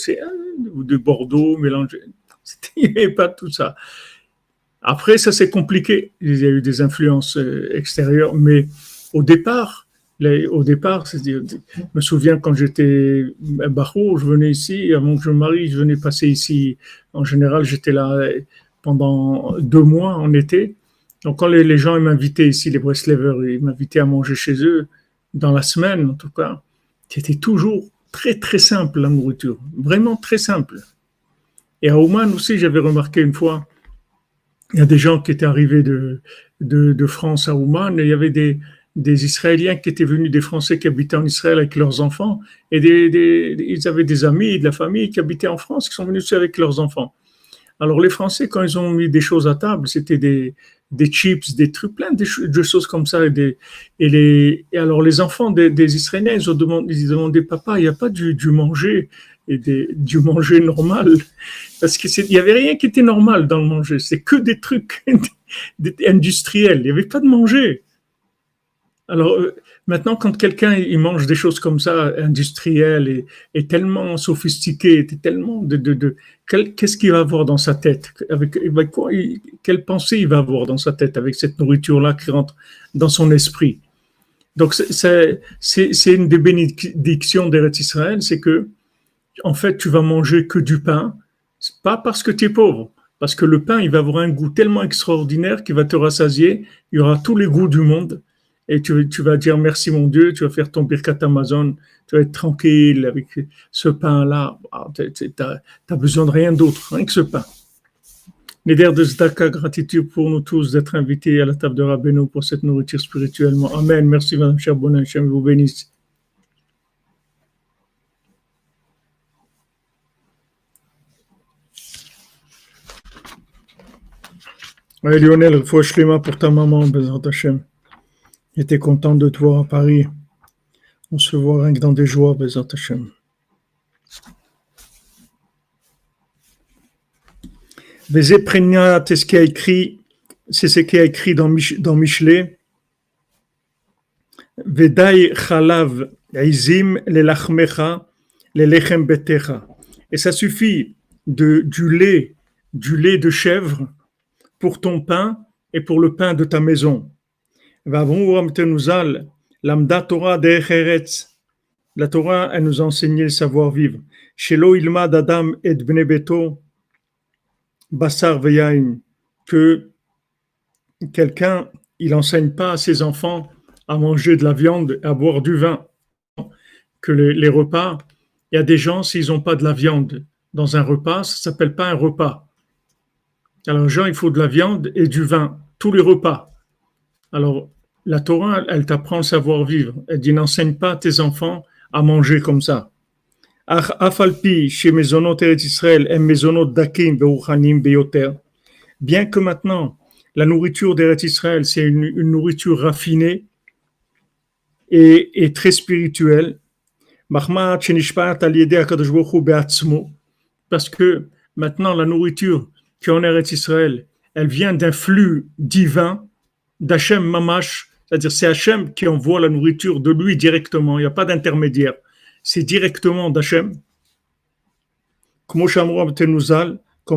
ou de Bordeaux mélangé. Il n'y avait pas tout ça. Après, ça c'est compliqué. Il y a eu des influences euh, extérieures, mais au départ, au départ, je me souviens quand j'étais à Barreau, je venais ici, avant que je me marie, je venais passer ici. En général, j'étais là pendant deux mois en été. Donc, quand les, gens m'invitaient ici, les Breslevers, ils m'invitaient à manger chez eux, dans la semaine en tout cas, c'était toujours très très simple la nourriture, vraiment très simple. Et à Oman aussi, j'avais remarqué une fois, il y a des gens qui étaient arrivés de, de, France à Oman, et il y avait des, Israéliens qui étaient venus, des Français qui habitaient en Israël avec leurs enfants, et ils avaient des amis de la famille qui habitaient en France, qui sont venus aussi avec leurs enfants. Alors les Français, quand ils ont mis des choses à table, c'était des, des chips, des trucs, plein de, choses comme ça. Et, et, les, et alors les enfants des, Israéliens, ils ont demandé, ils demandaient, papa, il n'y a pas du, du manger et des, du manger normal parce qu'il n'y avait rien qui était normal dans le manger. C'est que des trucs industriels. Il n'y avait pas de manger. Alors euh, maintenant, quand quelqu'un il mange des choses comme ça, industrielles et, tellement sophistiquées, tellement de, de, de qu'est-ce qu'il va avoir dans sa tête? Avec, quoi Quelle pensée il va avoir dans sa tête avec cette nourriture-là qui rentre dans son esprit? Donc c'est une des bénédictions d'Eretz Israël, c'est que en fait tu vas manger que du pain, pas parce que tu es pauvre, parce que le pain il va avoir un goût tellement extraordinaire qu'il va te rassasier, il y aura tous les goûts du monde et tu, vas dire merci mon Dieu, tu vas faire ton Birkat Amazon, tu vas être tranquille avec ce pain-là. Ah, tu n'as besoin de rien d'autre, rien que ce pain. Néder de Zdaka, gratitude pour nous tous d'être invités à la table de Rabbeinu pour cette nourriture spirituellement. Amen. Merci Madame Charbonnet, je vous bénisse. Ouais, Lionel, faut pour ta maman, Bezrat Hashem. J'étais content de te voir à Paris. On se voit rien que dans des joies, Bezat Hashem. c'est ce qui a écrit, c'est ce qui a écrit dans, dans Michelet. Vedai chalav izim lelachmecha lelechem betecha. Et ça suffit de, du lait, du lait de chèvre pour ton pain et pour le pain de ta maison. La Torah, elle nous a enseigné le savoir-vivre. Shelo ilmad adam et bnebeto basar veyaim. Que quelqu'un, il enseigne pas à ses enfants à manger de la viande à boire du vin. Que les, les repas, il y a des gens, s'ils n'ont pas de la viande dans un repas, ça s'appelle pas un repas. Alors, gens, il faut de la viande et du vin, tous les repas. Alors, la Torah, elle t'apprend le savoir-vivre. Elle dit n'enseigne pas tes enfants à manger comme ça. Bien que maintenant, la nourriture d'Eretz Israël, c'est une, nourriture raffinée et, très spirituelle. Parce que maintenant, la nourriture qui est en Eretz Israël, elle vient d'un flux divin d'Hachem Mamash, c'est-à-dire c'est Hachem qui envoie la nourriture de lui directement, il n'y a pas d'intermédiaire. C'est directement d'Hachem. Comme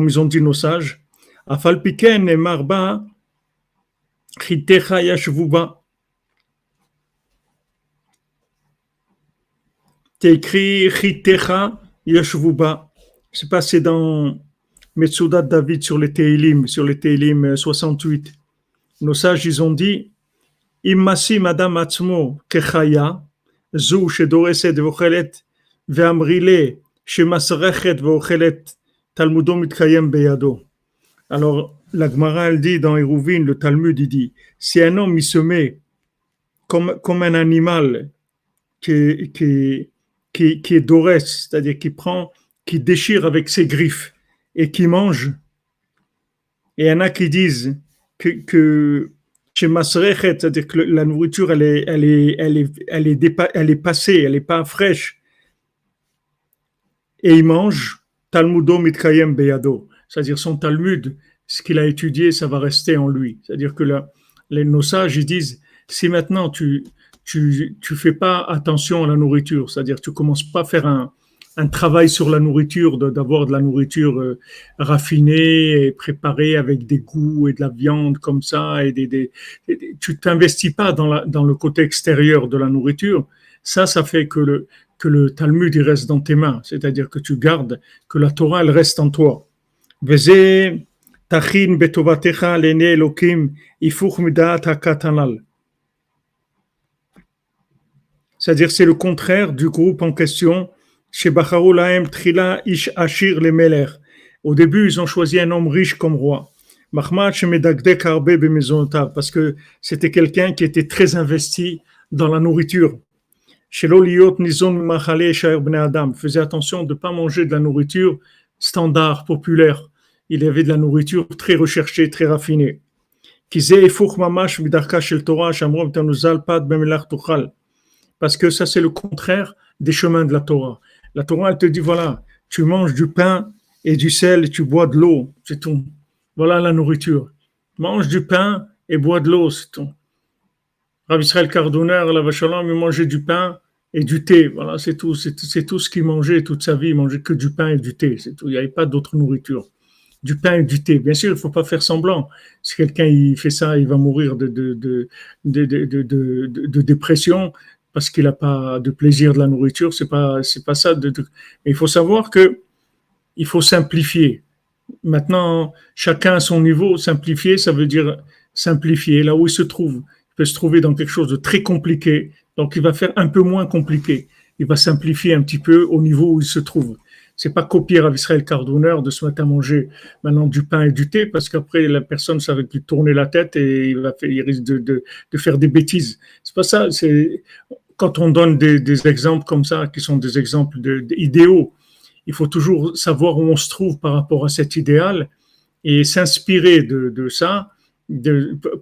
ils ont dit nos sages, Afalpiken et Marba, Chitecha Yashvuba. C'est écrit Chitecha Yashvuba. C'est passé dans Metsudat David sur les Teilim, sur les Teilim 68 nos sages, ils ont dit, Imasi madame atzmo kechaya, zu shedoreset vochelet, ve'amrile, shemasrechet vochelet, talmudom mitkayem beyado. Alors, la Gemara, elle dit dans Hérouvine, le Talmud, il dit, si un homme, il se met comme, comme un animal qui, qui, qui, qui est dorès, c'est-à-dire qui prend, qui déchire avec ses griffes et qui mange, et il y en a qui disent, que, que chez c'est-à-dire que la nourriture, elle est, elle est, elle est, elle est, elle est passée, elle n'est pas fraîche. Et il mange Talmudo Mitkayem Beyado, c'est-à-dire son Talmud, ce qu'il a étudié, ça va rester en lui. C'est-à-dire que les, nos sages, ils disent, si maintenant tu, tu, tu fais pas attention à la nourriture, c'est-à-dire tu commences pas à faire un, un travail sur la nourriture, d'avoir de, la nourriture euh, raffinée et préparée avec des goûts et de la viande comme ça. Et des, tu t'investis pas dans, le côté extérieur de la nourriture. Ça, ça fait que le, Talmud il reste dans tes mains, c'est-à-dire que tu gardes, que la Torah elle reste en toi. C'est-à-dire, c'est le contraire du groupe en question. Au début, ils ont choisi un homme riche comme roi. Parce que c'était quelqu'un qui était très investi dans la nourriture. Faisait attention de ne pas manger de la nourriture standard, populaire. Il y avait de la nourriture très recherchée, très raffinée. Parce que ça, c'est le contraire des chemins de la Torah. La Torah, elle te dit, voilà, tu manges du pain et du sel et tu bois de l'eau, c'est tout. Voilà la nourriture. Mange du pain et bois de l'eau, c'est tout. Rabbi Israël Cardonner, la Vachalom, il mangeait du pain et du thé. Voilà, c'est tout. C'est tout ce qu'il mangeait toute sa vie. Il mangeait que du pain et du thé. C'est tout. Il n'y avait pas d'autre nourriture. Du pain et du thé. Bien sûr, il ne faut pas faire semblant. Si quelqu'un il fait ça, il va mourir de dépression parce qu'il n'a pas de plaisir de la nourriture. C'est pas, c'est pas ça. Mais il faut savoir que il faut simplifier. Maintenant, chacun à son niveau. Simplifier, ça veut dire simplifier là où il se trouve. Il peut se trouver dans quelque chose de très compliqué. Donc, il va faire un peu moins compliqué. Il va simplifier un petit peu au niveau où il se trouve. C'est pas copier à Israël Cardonneur de se mettre à manger maintenant du pain et du thé parce qu'après la personne ça va lui tourner la tête et il va il risque de, de, faire des bêtises. C'est pas ça. Quand on donne des, exemples comme ça, qui sont des exemples de, idéaux, il faut toujours savoir où on se trouve par rapport à cet idéal et s'inspirer de, ça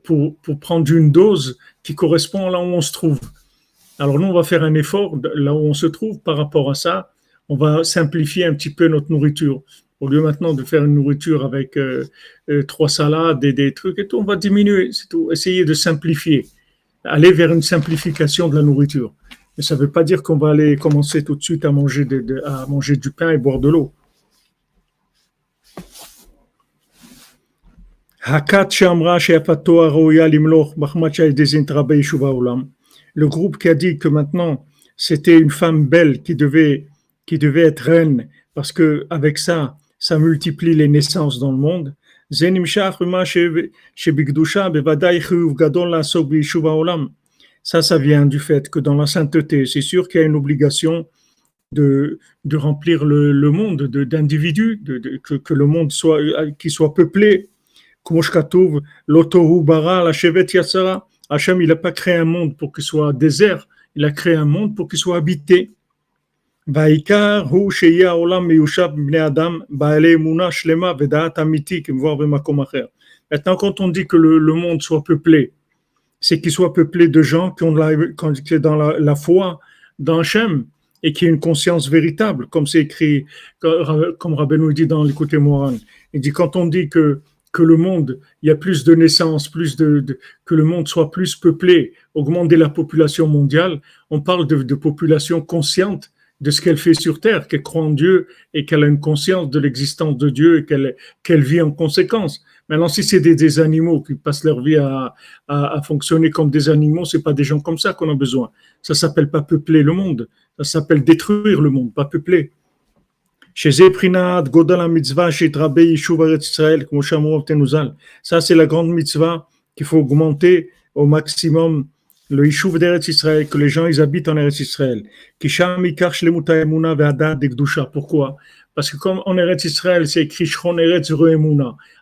pour, prendre une dose qui correspond là où on se trouve. Alors nous, on va faire un effort là où on se trouve par rapport à ça. On va simplifier un petit peu notre nourriture. Au lieu maintenant de faire une nourriture avec euh, euh, trois salades et des trucs et tout, on va diminuer, c'est tout. Essayer de simplifier aller vers une simplification de la nourriture. Mais ça ne veut pas dire qu'on va aller commencer tout de suite à manger, du pain et boire de l'eau. Le groupe qui a dit que maintenant c'était une femme belle qui devait, qui devait être reine parce que avec ça, ça multiplie les naissances dans le monde. Ça, ça vient du fait que dans la sainteté, c'est sûr qu'il y a une obligation de, de remplir le, monde d'individus, de, que, le monde soit, qui soit peuplé. bara, la yatsara. Hachem, il n'a pas créé un monde pour qu'il soit désert, il a créé un monde pour qu'il soit habité. Maintenant, quand on dit que le, monde soit peuplé, c'est qu'il soit peuplé de gens qui ont la, qui dans la, foi dans Hachem et qui ont une conscience véritable, comme c'est écrit, comme nous dit dans l'écoute Moran. Il dit quand on dit que que le monde, il y a plus de naissances, plus de, que le monde soit plus peuplé, augmenter la population mondiale, on parle de, de population consciente de ce qu'elle fait sur Terre, qu'elle croit en Dieu et qu'elle a une conscience de l'existence de Dieu et qu'elle vit en conséquence. Maintenant, si c'est des, animaux qui passent leur vie à, à, fonctionner comme des animaux, c'est pas des gens comme ça qu'on a besoin. Ça s'appelle pas peupler le monde, ça s'appelle détruire le monde, pas peupler. Ça, c'est la grande mitzvah qu'il faut augmenter au maximum le Yishuv d'Eretz Israël, que les gens ils habitent en Eretz Israël. Pourquoi? Parce que comme en Eretz Israël, c'est écrit Shron Eretz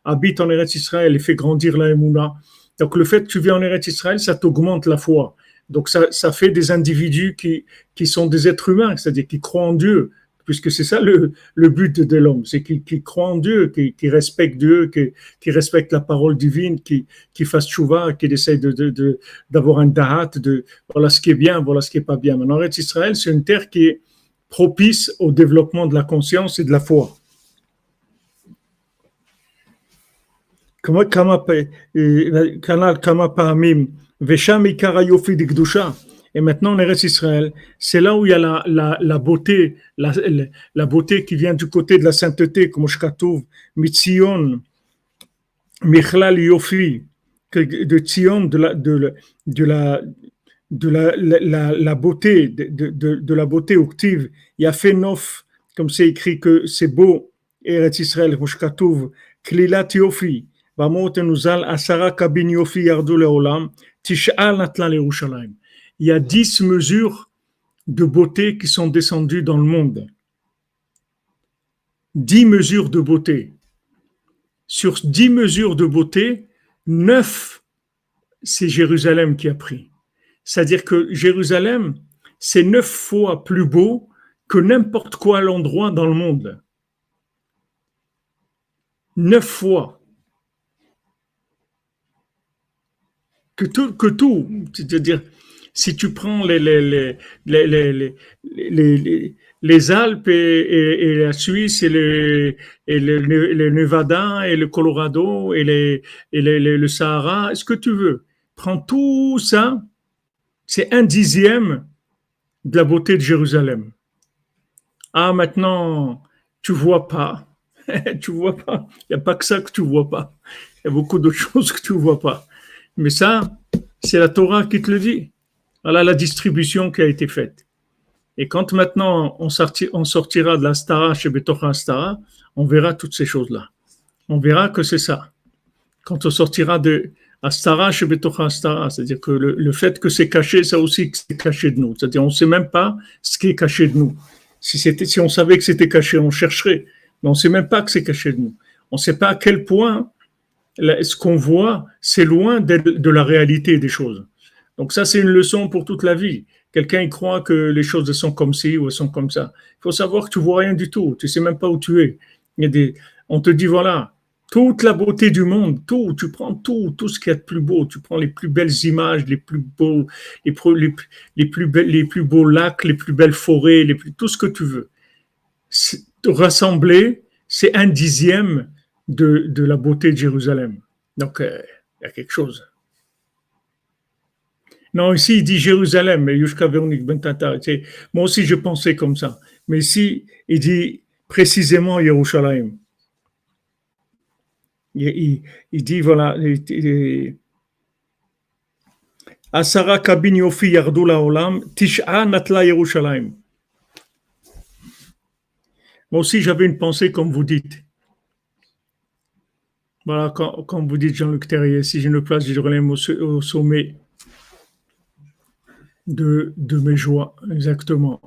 habite en Eretz Israël et fait grandir la Emuna. Donc le fait que tu vis en Eretz Israël, ça t'augmente la foi. Donc ça, ça fait des individus qui, qui sont des êtres humains, c'est-à-dire qui croient en Dieu, puisque c'est ça le, but de l'homme, c'est qu'il croit en Dieu, qu'il respecte Dieu, qu'il respecte la parole divine, qu'il fasse chouva, qu'il essaye d'avoir un dahat, de voilà ce qui est bien, voilà ce qui est pas bien. Maintenant, Israël, c'est une terre qui est propice au développement de la conscience et de la foi. Kama Pamim, et maintenant on reste Israël. C'est là où il y a la, la, la beauté, la, la, beauté qui vient du côté de la sainteté, comme je trouve, Mitzion, Michlal Yofi, de Tzion, de la, de, de la, de la, beauté, de, de, de, la beauté octive. Il y a fait comme c'est écrit que c'est beau, Eretz Israël, Moshkatouv, Klilat Yofi, Bamot Enuzal, Asara Kabin Yofi, Yardou Leolam, Tish'al Natlan Yerushalayim. Il y a dix mesures de beauté qui sont descendues dans le monde. Dix mesures de beauté. Sur dix mesures de beauté, neuf, c'est Jérusalem qui a pris. C'est-à-dire que Jérusalem, c'est neuf fois plus beau que n'importe quoi l'endroit dans le monde. Neuf fois. Que tout, c'est-à-dire, si tu prends les, Alpes et, la Suisse et, le, Nevada et le Colorado et le Sahara, ce que tu veux, prends tout ça, c'est un dixième de la beauté de Jérusalem. Ah, maintenant, tu vois pas. tu vois pas. Il n'y a pas que ça que tu vois pas. Il y a beaucoup d'autres choses que tu vois pas. Mais ça, c'est la Torah qui te le dit. Voilà la distribution qui a été faite. Et quand maintenant on, sortira de la Stara chez Betocha Stara, on verra toutes ces choses-là. On verra que c'est ça. Quand on sortira de Astara chez Betocha Astara, c'est-à-dire que le, fait que c'est caché, ça aussi c'est caché de nous. C'est-à-dire on ne sait même pas ce qui est caché de nous. Si on savait que c'était caché, on chercherait. Mais on ne sait même pas que c'est caché de nous. On ne sait pas à quel point ce qu'on voit, c'est loin de la réalité des choses. Donc ça, c'est une leçon pour toute la vie. Quelqu'un croit que les choses sont comme ci ou sont comme ça. Il faut savoir que tu vois rien du tout. Tu sais même pas où tu es. Y a on te dit voilà, toute la beauté du monde, tout, tu prends tout, tout ce qui est de plus beau, tu prends les plus belles images, les plus beaux, les, plus beaux lacs, les plus belles forêts, les plus, tout ce que tu veux. Rassembler, c'est un dixième de, de, la beauté de Jérusalem. Donc, euh, il y a quelque chose. Non, ici, il dit Jérusalem, mais. Moi aussi, je pensais comme ça. Mais ici, il dit précisément Yerushalayim. Il, il, dit, voilà, Asara kabin yofi olam, tish'a natla Yerushalayim. Moi aussi, j'avais une pensée comme vous dites. Voilà, quand, vous dites Jean-Luc Terrier, si j'ai une place, je au sommet de, de mes joies, exactement.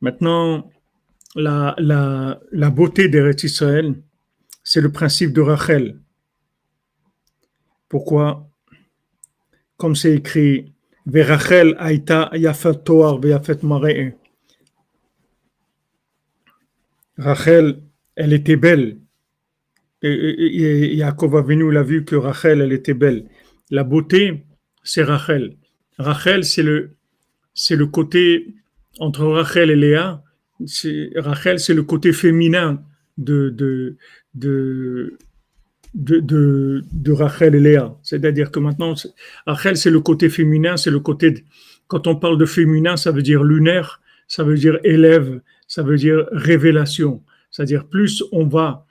Maintenant, la, la, la beauté d'Eretz Israël, c'est le principe de Rachel. Pourquoi? Comme c'est écrit, Verachel aïta yafet toar yafet maree. Rachel, elle était belle. Et, Yaakov a venu, il a vu que Rachel, elle était belle. La beauté, c'est Rachel. Rachel, c'est le, c'est le côté entre Rachel et Léa. Rachel, c'est le côté féminin de, de, de, de, de, Rachel et Léa. C'est-à-dire que maintenant, Rachel, c'est le côté féminin, c'est le côté. quand on parle de féminin, ça veut dire lunaire, ça veut dire élève, ça veut dire révélation. C'est-à-dire plus on va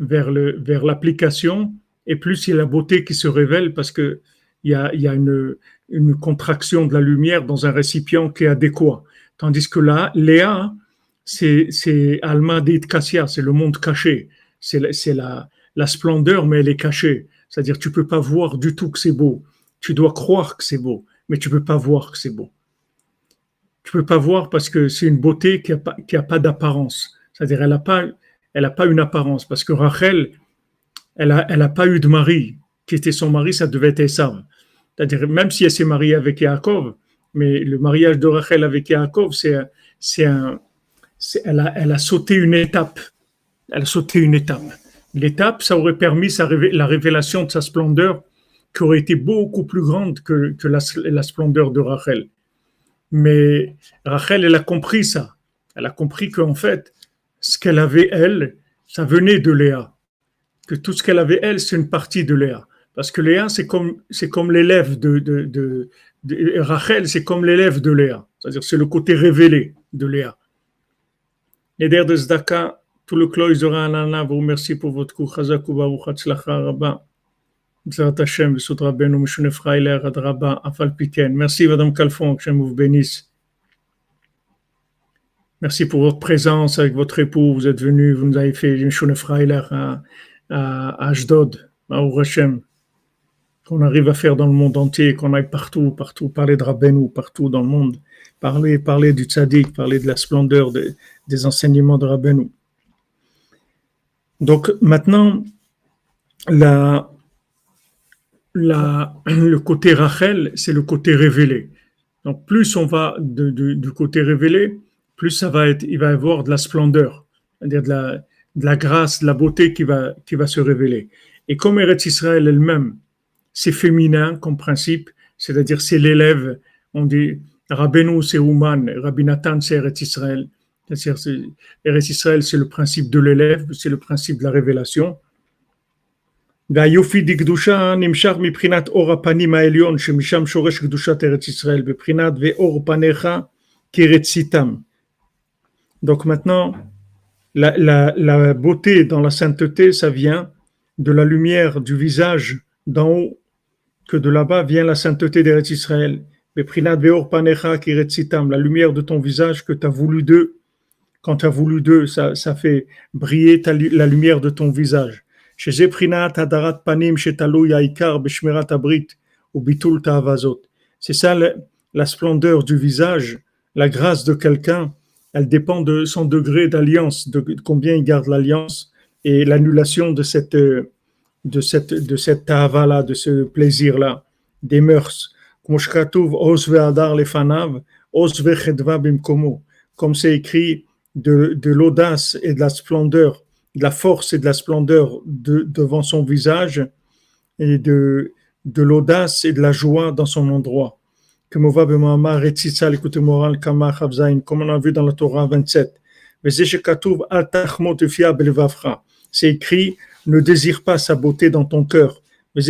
vers le vers l'application et plus il y a la beauté qui se révèle parce que il y a, y a une, une contraction de la lumière dans un récipient qui est adéquat. Tandis que là, Léa, c'est, c'est Alma Kassia, c'est le monde caché. C'est, c'est la, la splendeur, mais elle est cachée. C'est-à-dire, tu peux pas voir du tout que c'est beau. Tu dois croire que c'est beau, mais tu peux pas voir que c'est beau tu peux pas voir parce que c'est une beauté qui a pas, pas d'apparence. C'est-à-dire, elle a pas, elle a pas une apparence parce que Rachel, elle a, elle a pas eu de mari qui était son mari, ça devait être Esav. C'est-à-dire, même si elle s'est mariée avec Yaakov, mais le mariage de Rachel avec Yaakov, c'est, c'est un, elle a, elle a sauté une étape. Elle a sauté une étape. L'étape, ça aurait permis la révélation de sa splendeur qui aurait été beaucoup plus grande que, que la, la splendeur de Rachel. Mais Rachel, elle a compris ça. Elle a compris qu'en fait, ce qu'elle avait, elle, ça venait de Léa. Que tout ce qu'elle avait, elle, c'est une partie de Léa. Parce que Léa, c'est comme, c'est comme l'élève de, de, de, Rachel, c'est comme l'élève de Léa. C'est-à-dire, c'est le côté révélé de Léa. Neder de Zdaka, tout le clos, un Anana, vous remercie pour votre cours. Merci, Madame Calfon, que vous bénisse. Merci pour votre présence avec votre époux. Vous êtes venu, vous nous avez fait une Shune à, à Ashdod, à Urashem. Qu'on arrive à faire dans le monde entier, qu'on aille partout, partout, parler de Rabbeinu, partout dans le monde. Parler, parler du tzaddik, parler de la splendeur des enseignements de Rabbeinu. Donc maintenant, la, le côté Rachel, c'est le côté révélé. Donc plus on va du côté révélé, plus ça va être, il va y avoir de la splendeur, c'est-à-dire de la, grâce, de la beauté qui va, qui va se révéler. Et comme Eretz Israël elle-même, c'est féminin comme principe, c'est-à-dire c'est l'élève, on dit Rabbeinu c'est Ouman, Rabbi Nathan c'est Eretz Israël. Eretz Israël c'est le principe de l'élève, c'est le principe de la révélation. והיופי דקדושה נמשך מבחינת אור הפנים העליון שמשם שורש קדושת ארץ ישראל בבחינת ואור פניך כרציתם donc maintenant, la, beauté dans la sainteté, ça vient de la lumière du visage d'en haut, que de là-bas vient la sainteté d'Eretz Israël. La lumière de ton visage que tu as voulu d'eux. Quand tu as voulu d'eux, ça, fait briller la lumière de ton visage. C'est ça la splendeur du visage, la grâce de quelqu'un. Elle dépend de son degré d'alliance, de combien il garde l'alliance et l'annulation de cette de cette de cette là, de ce plaisir-là, des mœurs. Comme c'est écrit de, de l'audace et de la splendeur, de la force et de la splendeur de, devant son visage et de, de l'audace et de la joie dans son endroit comme on a vu dans la Torah 27. C'est écrit, ne désire pas sa beauté dans ton cœur. Et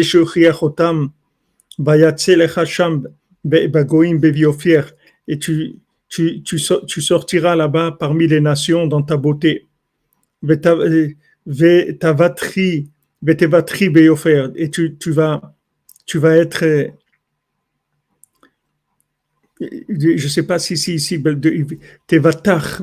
tu, tu, tu, tu sortiras là-bas parmi les nations dans ta beauté. Et tu, tu, vas, tu vas être je ne sais pas si ici, si, tevatach,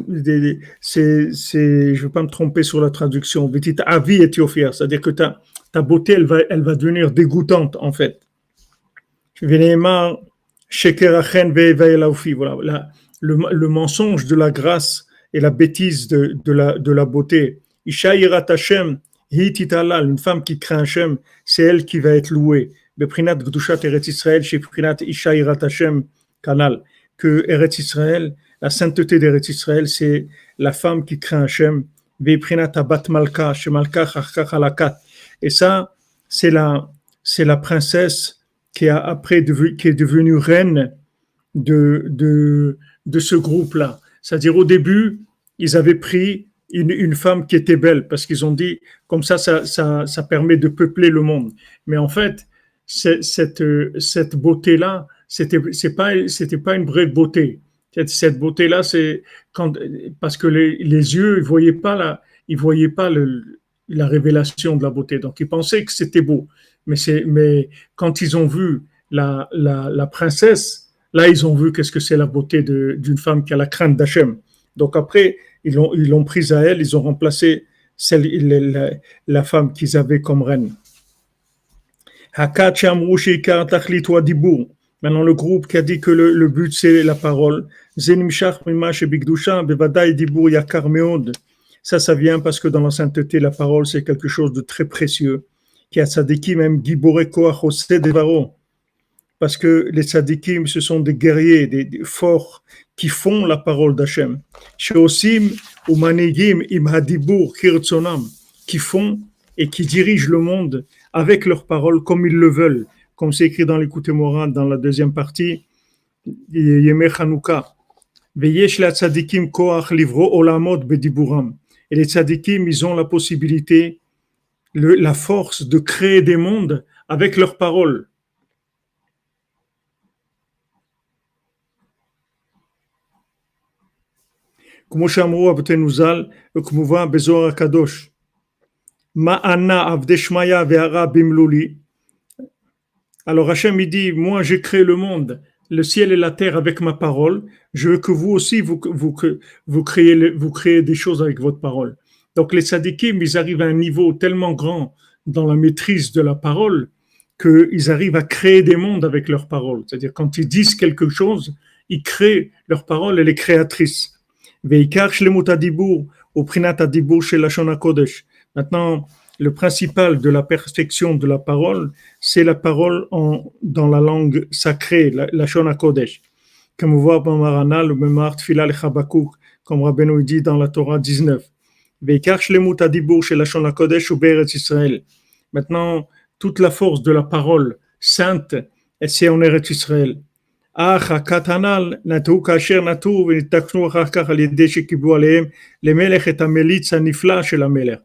c'est, je ne veux pas me tromper sur la traduction, avi et c'est-à-dire que ta, ta beauté, elle va, elle va devenir dégoûtante, en fait. Voilà, le, le mensonge de la grâce et la bêtise de, de, la, de la beauté. Hashem, une femme qui craint Hashem, c'est elle qui va être louée. Beprinat Gdushat Eretz Israël, chez Prinat Isha Hashem, canal, que Eretz Israël, la sainteté d'Eretz Israël, c'est la femme qui craint Hachem, et ça, c'est la, c'est la princesse qui a après qui est devenue reine de, de, de ce groupe-là. C'est-à-dire au début, ils avaient pris une, femme qui était belle parce qu'ils ont dit comme ça, ça, ça, permet de peupler le monde. Mais en fait, cette, cette beauté-là, c'était c'est pas pas une vraie beauté. Cette beauté là, c'est quand parce que les, les, yeux ils voyaient pas la ils voyaient pas la révélation de la beauté. Donc ils pensaient que c'était beau, mais mais quand ils ont vu la, la princesse, là ils ont vu qu'est-ce que c'est la beauté d'une femme qui a la crainte d'Hachem. Donc après ils l'ont prise à elle, ils ont remplacé celle la, la femme qu'ils avaient comme reine. Maintenant, le groupe qui a dit que le, but, c'est la parole. Ça, ça vient parce que dans la sainteté, la parole, c'est quelque chose de très précieux. Qui a même. Parce que les tzadikim, ce sont des guerriers, des, forts, qui font la parole d'Hachem. Sheosim ou manigim im hadibur kirtsonam, qui font et qui dirigent le monde avec leurs paroles comme ils le veulent comme c'est écrit dans l'écoute Moran dans la deuxième partie, Yemé Chanukah. Et les tzadikim, ils ont la possibilité, la force de créer des mondes avec leurs paroles. כמו שאמרו אבותינו ז"ל, וכמובן בזוהר הקדוש, מה ענה עבדי שמיא והרע במלולי, Alors Hachem, il dit, moi j'ai créé le monde, le ciel et la terre avec ma parole. Je veux que vous aussi, vous, vous, vous, créez, vous créez des choses avec votre parole. Donc les sadikim, ils arrivent à un niveau tellement grand dans la maîtrise de la parole qu'ils arrivent à créer des mondes avec leur parole. C'est-à-dire quand ils disent quelque chose, ils créent leur parole, elle est créatrice. Maintenant, le principal de la perfection de la parole, c'est la parole en, dans la langue sacrée, la, Shona Kodesh. Comme on voit dans Maranal, le Memart Filal Chabakouk, comme Rabbeinu dit dans la Torah 19. chez la Shona Kodesh ou Israël. Maintenant, toute la force de la parole sainte, c'est en Eretz Israël. אך הקטנל נטעו כאשר נטעו ונתקנו אחר כך על ידי שקיבלו עליהם למלך את המליץ הנפלא של המלך.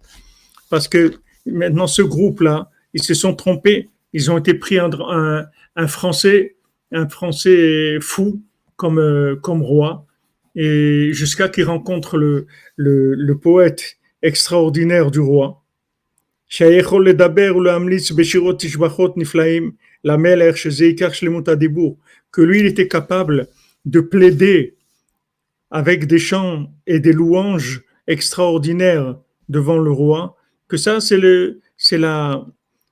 parce que maintenant ce groupe-là, ils se sont trompés, ils ont été pris un, un, un Français, un Français fou comme, euh, comme roi, et jusqu'à qu'il rencontre le, le, le, poète extraordinaire du roi. que lui il était capable de plaider avec des chants et des louanges extraordinaires devant le roi que ça, c'est le, c'est la,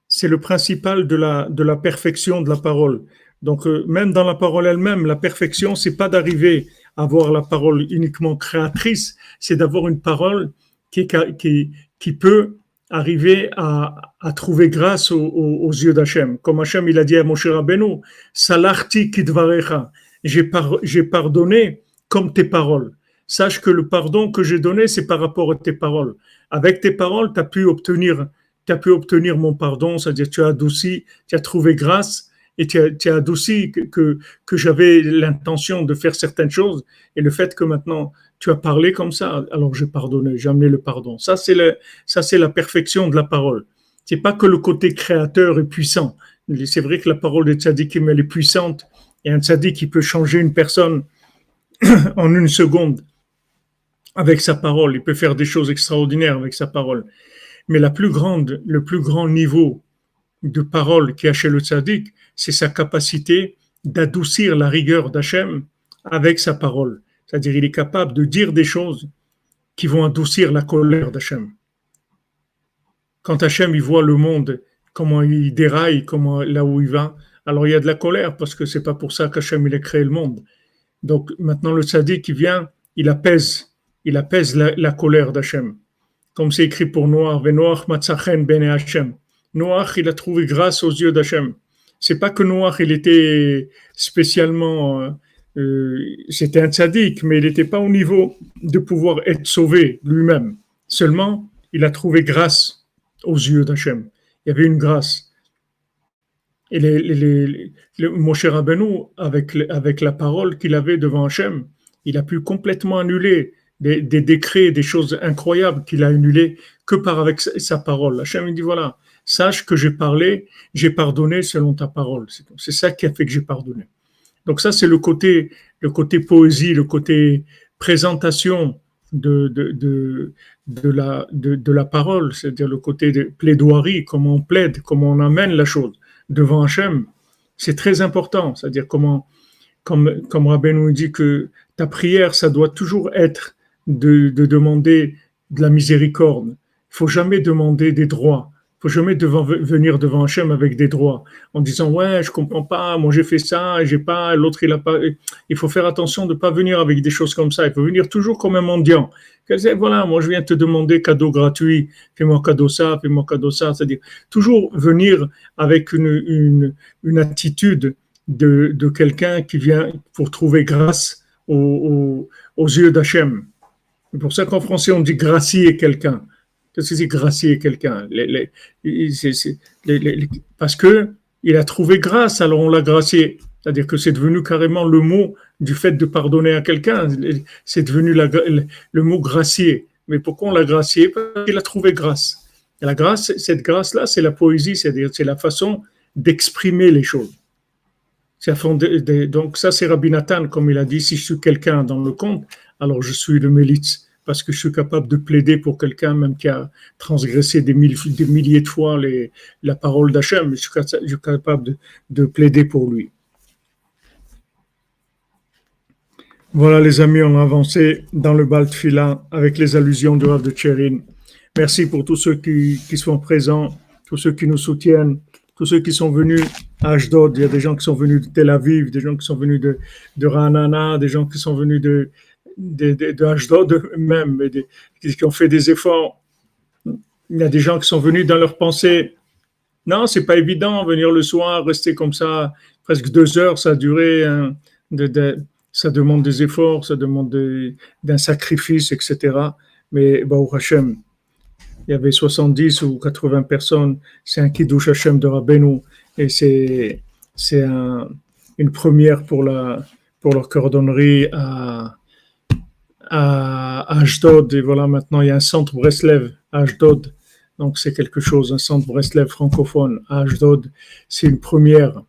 c'est le principal de la, de la perfection de la parole. Donc, euh, même dans la parole elle-même, la perfection, c'est pas d'arriver à avoir la parole uniquement créatrice, c'est d'avoir une parole qui, qui, qui peut arriver à, à trouver grâce aux, aux, yeux d'Hachem. Comme Hachem, il a dit à Moshe Rabbeinu, Salarti kidvarecha, j'ai, par, pardonné comme tes paroles. Sache que le pardon que j'ai donné, c'est par rapport à tes paroles avec tes paroles, tu as pu obtenir, tu as pu obtenir mon pardon, c'est-à-dire tu as adouci, tu as trouvé grâce et tu as, adouci que, que, j'avais l'intention de faire certaines choses et le fait que maintenant tu as parlé comme ça, alors j'ai pardonné, j'ai amené le pardon. Ça, c'est le, ça, c'est la perfection de la parole. C'est pas que le côté créateur est puissant. C'est vrai que la parole de tzadikim, elle est puissante et un tzadik qui peut changer une personne en une seconde avec sa parole. Il peut faire des choses extraordinaires avec sa parole. Mais la plus grande, le plus grand niveau de parole qu'il a chez le tzaddik, c'est sa capacité d'adoucir la rigueur d'Hachem avec sa parole. C'est-à-dire, il est capable de dire des choses qui vont adoucir la colère d'Hachem. Quand Hachem, il voit le monde, comment il déraille, comment, là où il va, alors il y a de la colère parce que c'est pas pour ça qu'Hachem, il a créé le monde. Donc, maintenant, le tzaddik, qui vient, il apaise il apaise la, colère d'Hachem. Comme c'est écrit pour Noach, Noach matzachen ben Hachem. Noach, il a trouvé grâce aux yeux d'Hachem. C'est pas que Noach, il était spécialement, euh, c'était un tzaddik, mais il n'était pas au niveau de pouvoir être sauvé lui-même. Seulement, il a trouvé grâce aux yeux d'Hachem. Il y avait une grâce. Et les, Moshe Rabbeinu, avec, avec la parole qu'il avait devant Hachem, il a pu complètement annuler des, décrets, des choses incroyables qu'il a annulées que par avec sa parole. Hachem dit voilà, sache que j'ai parlé, j'ai pardonné selon ta parole. C'est ça qui a fait que j'ai pardonné. Donc ça, c'est le côté, le côté poésie, le côté présentation de, de, de, la, de, de, la parole, c'est-à-dire le côté de plaidoirie, comment on plaide, comment on amène la chose devant Hachem. C'est très important, c'est-à-dire comment, comme, comme Rabbi nous dit que ta prière, ça doit toujours être de, demander de la miséricorde. Il faut jamais demander des droits. Faut jamais venir devant Hachem avec des droits en disant ouais je comprends pas, moi j'ai fait ça, j'ai pas, l'autre il a pas. Il faut faire attention de pas venir avec des choses comme ça. Il faut venir toujours comme un mendiant. Voilà, moi je viens te demander cadeau gratuit, fais-moi cadeau ça, fais-moi cadeau ça. C'est-à-dire toujours venir avec une, une, attitude de, de quelqu'un qui vient pour trouver grâce aux, aux yeux d'Hachem. C'est pour ça qu'en français, on dit gracier quelqu'un. Qu'est-ce que c'est gracier quelqu'un Parce que il a trouvé grâce, alors on l'a gracié. C'est-à-dire que c'est devenu carrément le mot du fait de pardonner à quelqu'un. C'est devenu le mot gracier. Mais pourquoi on l'a gracié? Parce qu'il a trouvé grâce. la grâce, cette grâce-là, c'est la poésie, c'est-à-dire c'est la façon d'exprimer les choses. donc ça, c'est Rabbi Nathan, comme il a dit, si je suis quelqu'un dans le conte, alors je suis le Mélitz parce que je suis capable de plaider pour quelqu'un même qui a transgressé des, milliers de fois la parole d'Hachem, je, suis capable de, plaider pour lui. Voilà les amis, on a avancé dans le Baltfila avec les allusions de Rav de Tcherin. Merci pour tous ceux qui, sont présents, tous ceux qui nous soutiennent, tous ceux qui sont venus à Ashdod. Il y a des gens qui sont venus de Tel Aviv, des gens qui sont venus de, de Ranana, des gens qui sont venus de, de, de, même, qui ont fait des efforts. Il y a des gens qui sont venus dans leur pensée. Non, c'est pas évident, venir le soir, rester comme ça, presque deux heures, ça a duré. Hein, de, ça demande des efforts, ça demande d'un sacrifice, etc. Mais, au Hashem, il y avait 70 ou 80 personnes, c'est un Kiddush Hashem de Rabbeinu, et c'est, c'est un, une première pour, la, pour leur cordonnerie à, à Ashdod. Et voilà, maintenant, il y a un centre Breslev à Ashdod. Donc, c'est quelque chose, un centre Breslev francophone à Ashdod. C'est une première.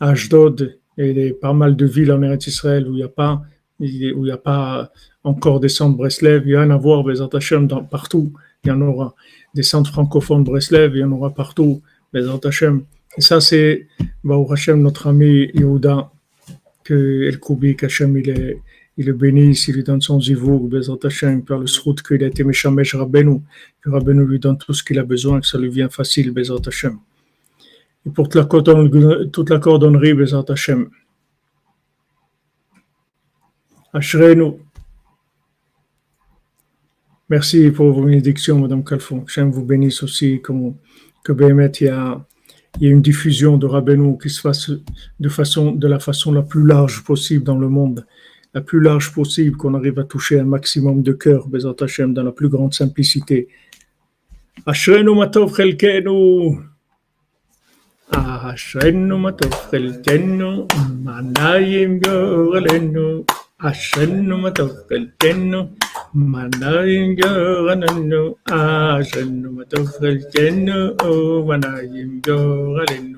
Ashdod, et il y a pas mal de villes en Eretz Israël où il n'y a pas, où il n'y a pas encore des centres Breslev. Il y a un à voir, dans, partout. Il y en aura des centres francophones Breslev, il y en aura partout. Bezat Hashem. Et ça, c'est, Baruch Hashem, notre ami Yehuda, que El Koubi, qu'Hachem, il est, il le bénisse, il lui donne son zivour, Bezat Hashem, par le srout qu'il a été Meshamesh Rabbeinu, que Rabbeinu lui donne tout ce qu'il a besoin, que ça lui vient facile, Bezat Hashem. Et pour toute la cordonnerie, Bezat Hashem. Merci pour vos bénédictions, Madame Calfon. Que vous bénisse aussi, comme, que Béhémet, il y a, il y a une diffusion de Rabbeinu qui se fasse de, façon, de la façon la plus large possible dans le monde la plus large possible, qu'on arrive à toucher un maximum de cœurs, Bezat Hashem, dans la plus grande simplicité. Ashrenu matov chelkenu. Ashrenu matov chelkenu. Manayim yorelenu. Ashrenu matov chelkenu. Manayim yorelenu. Ashrenu matov chelkenu. Manayim yorelenu.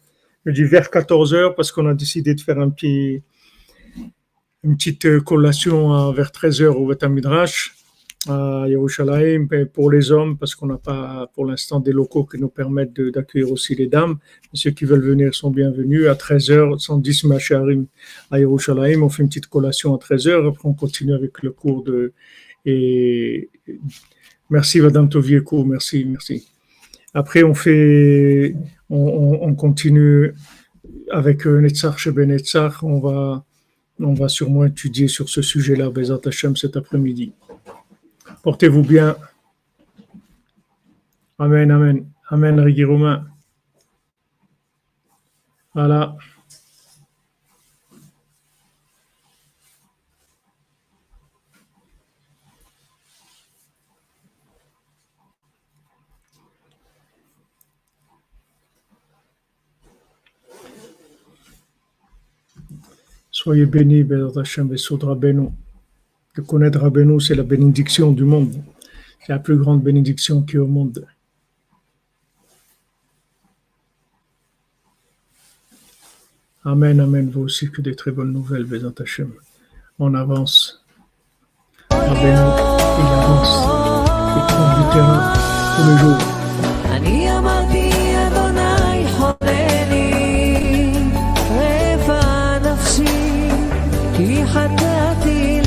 Je dis vers 14 heures parce qu'on a décidé de faire un petit, une petite euh, collation vers 13 heures au Beth Midrash à Yerushalayim pour les hommes parce qu'on n'a pas pour l'instant des locaux qui nous permettent d'accueillir aussi les dames. ceux qui veulent venir sont bienvenus à 13 heures, 110 Macharim à Yerushalayim. On fait une petite collation à 13 heures. Après, on continue avec le cours de. Et merci, Madame Tovieco. Merci, merci. Après, on fait on, continue avec euh, Netzach chez Benetzach. On va, on va sûrement étudier sur ce sujet-là, Bezat Hashem, cet après-midi. Portez-vous bien. Amen, amen. Amen, Régis Romain. Voilà. Soyez bénis. De connaître Rabbeinu, c'est la bénédiction du monde. C'est la plus grande bénédiction qui est au monde. Amen, amen. Vous aussi que des très bonnes nouvelles, Bézat Hashem. On avance. Rabbeinu, il avance. Il prend du terrain tous les jours. في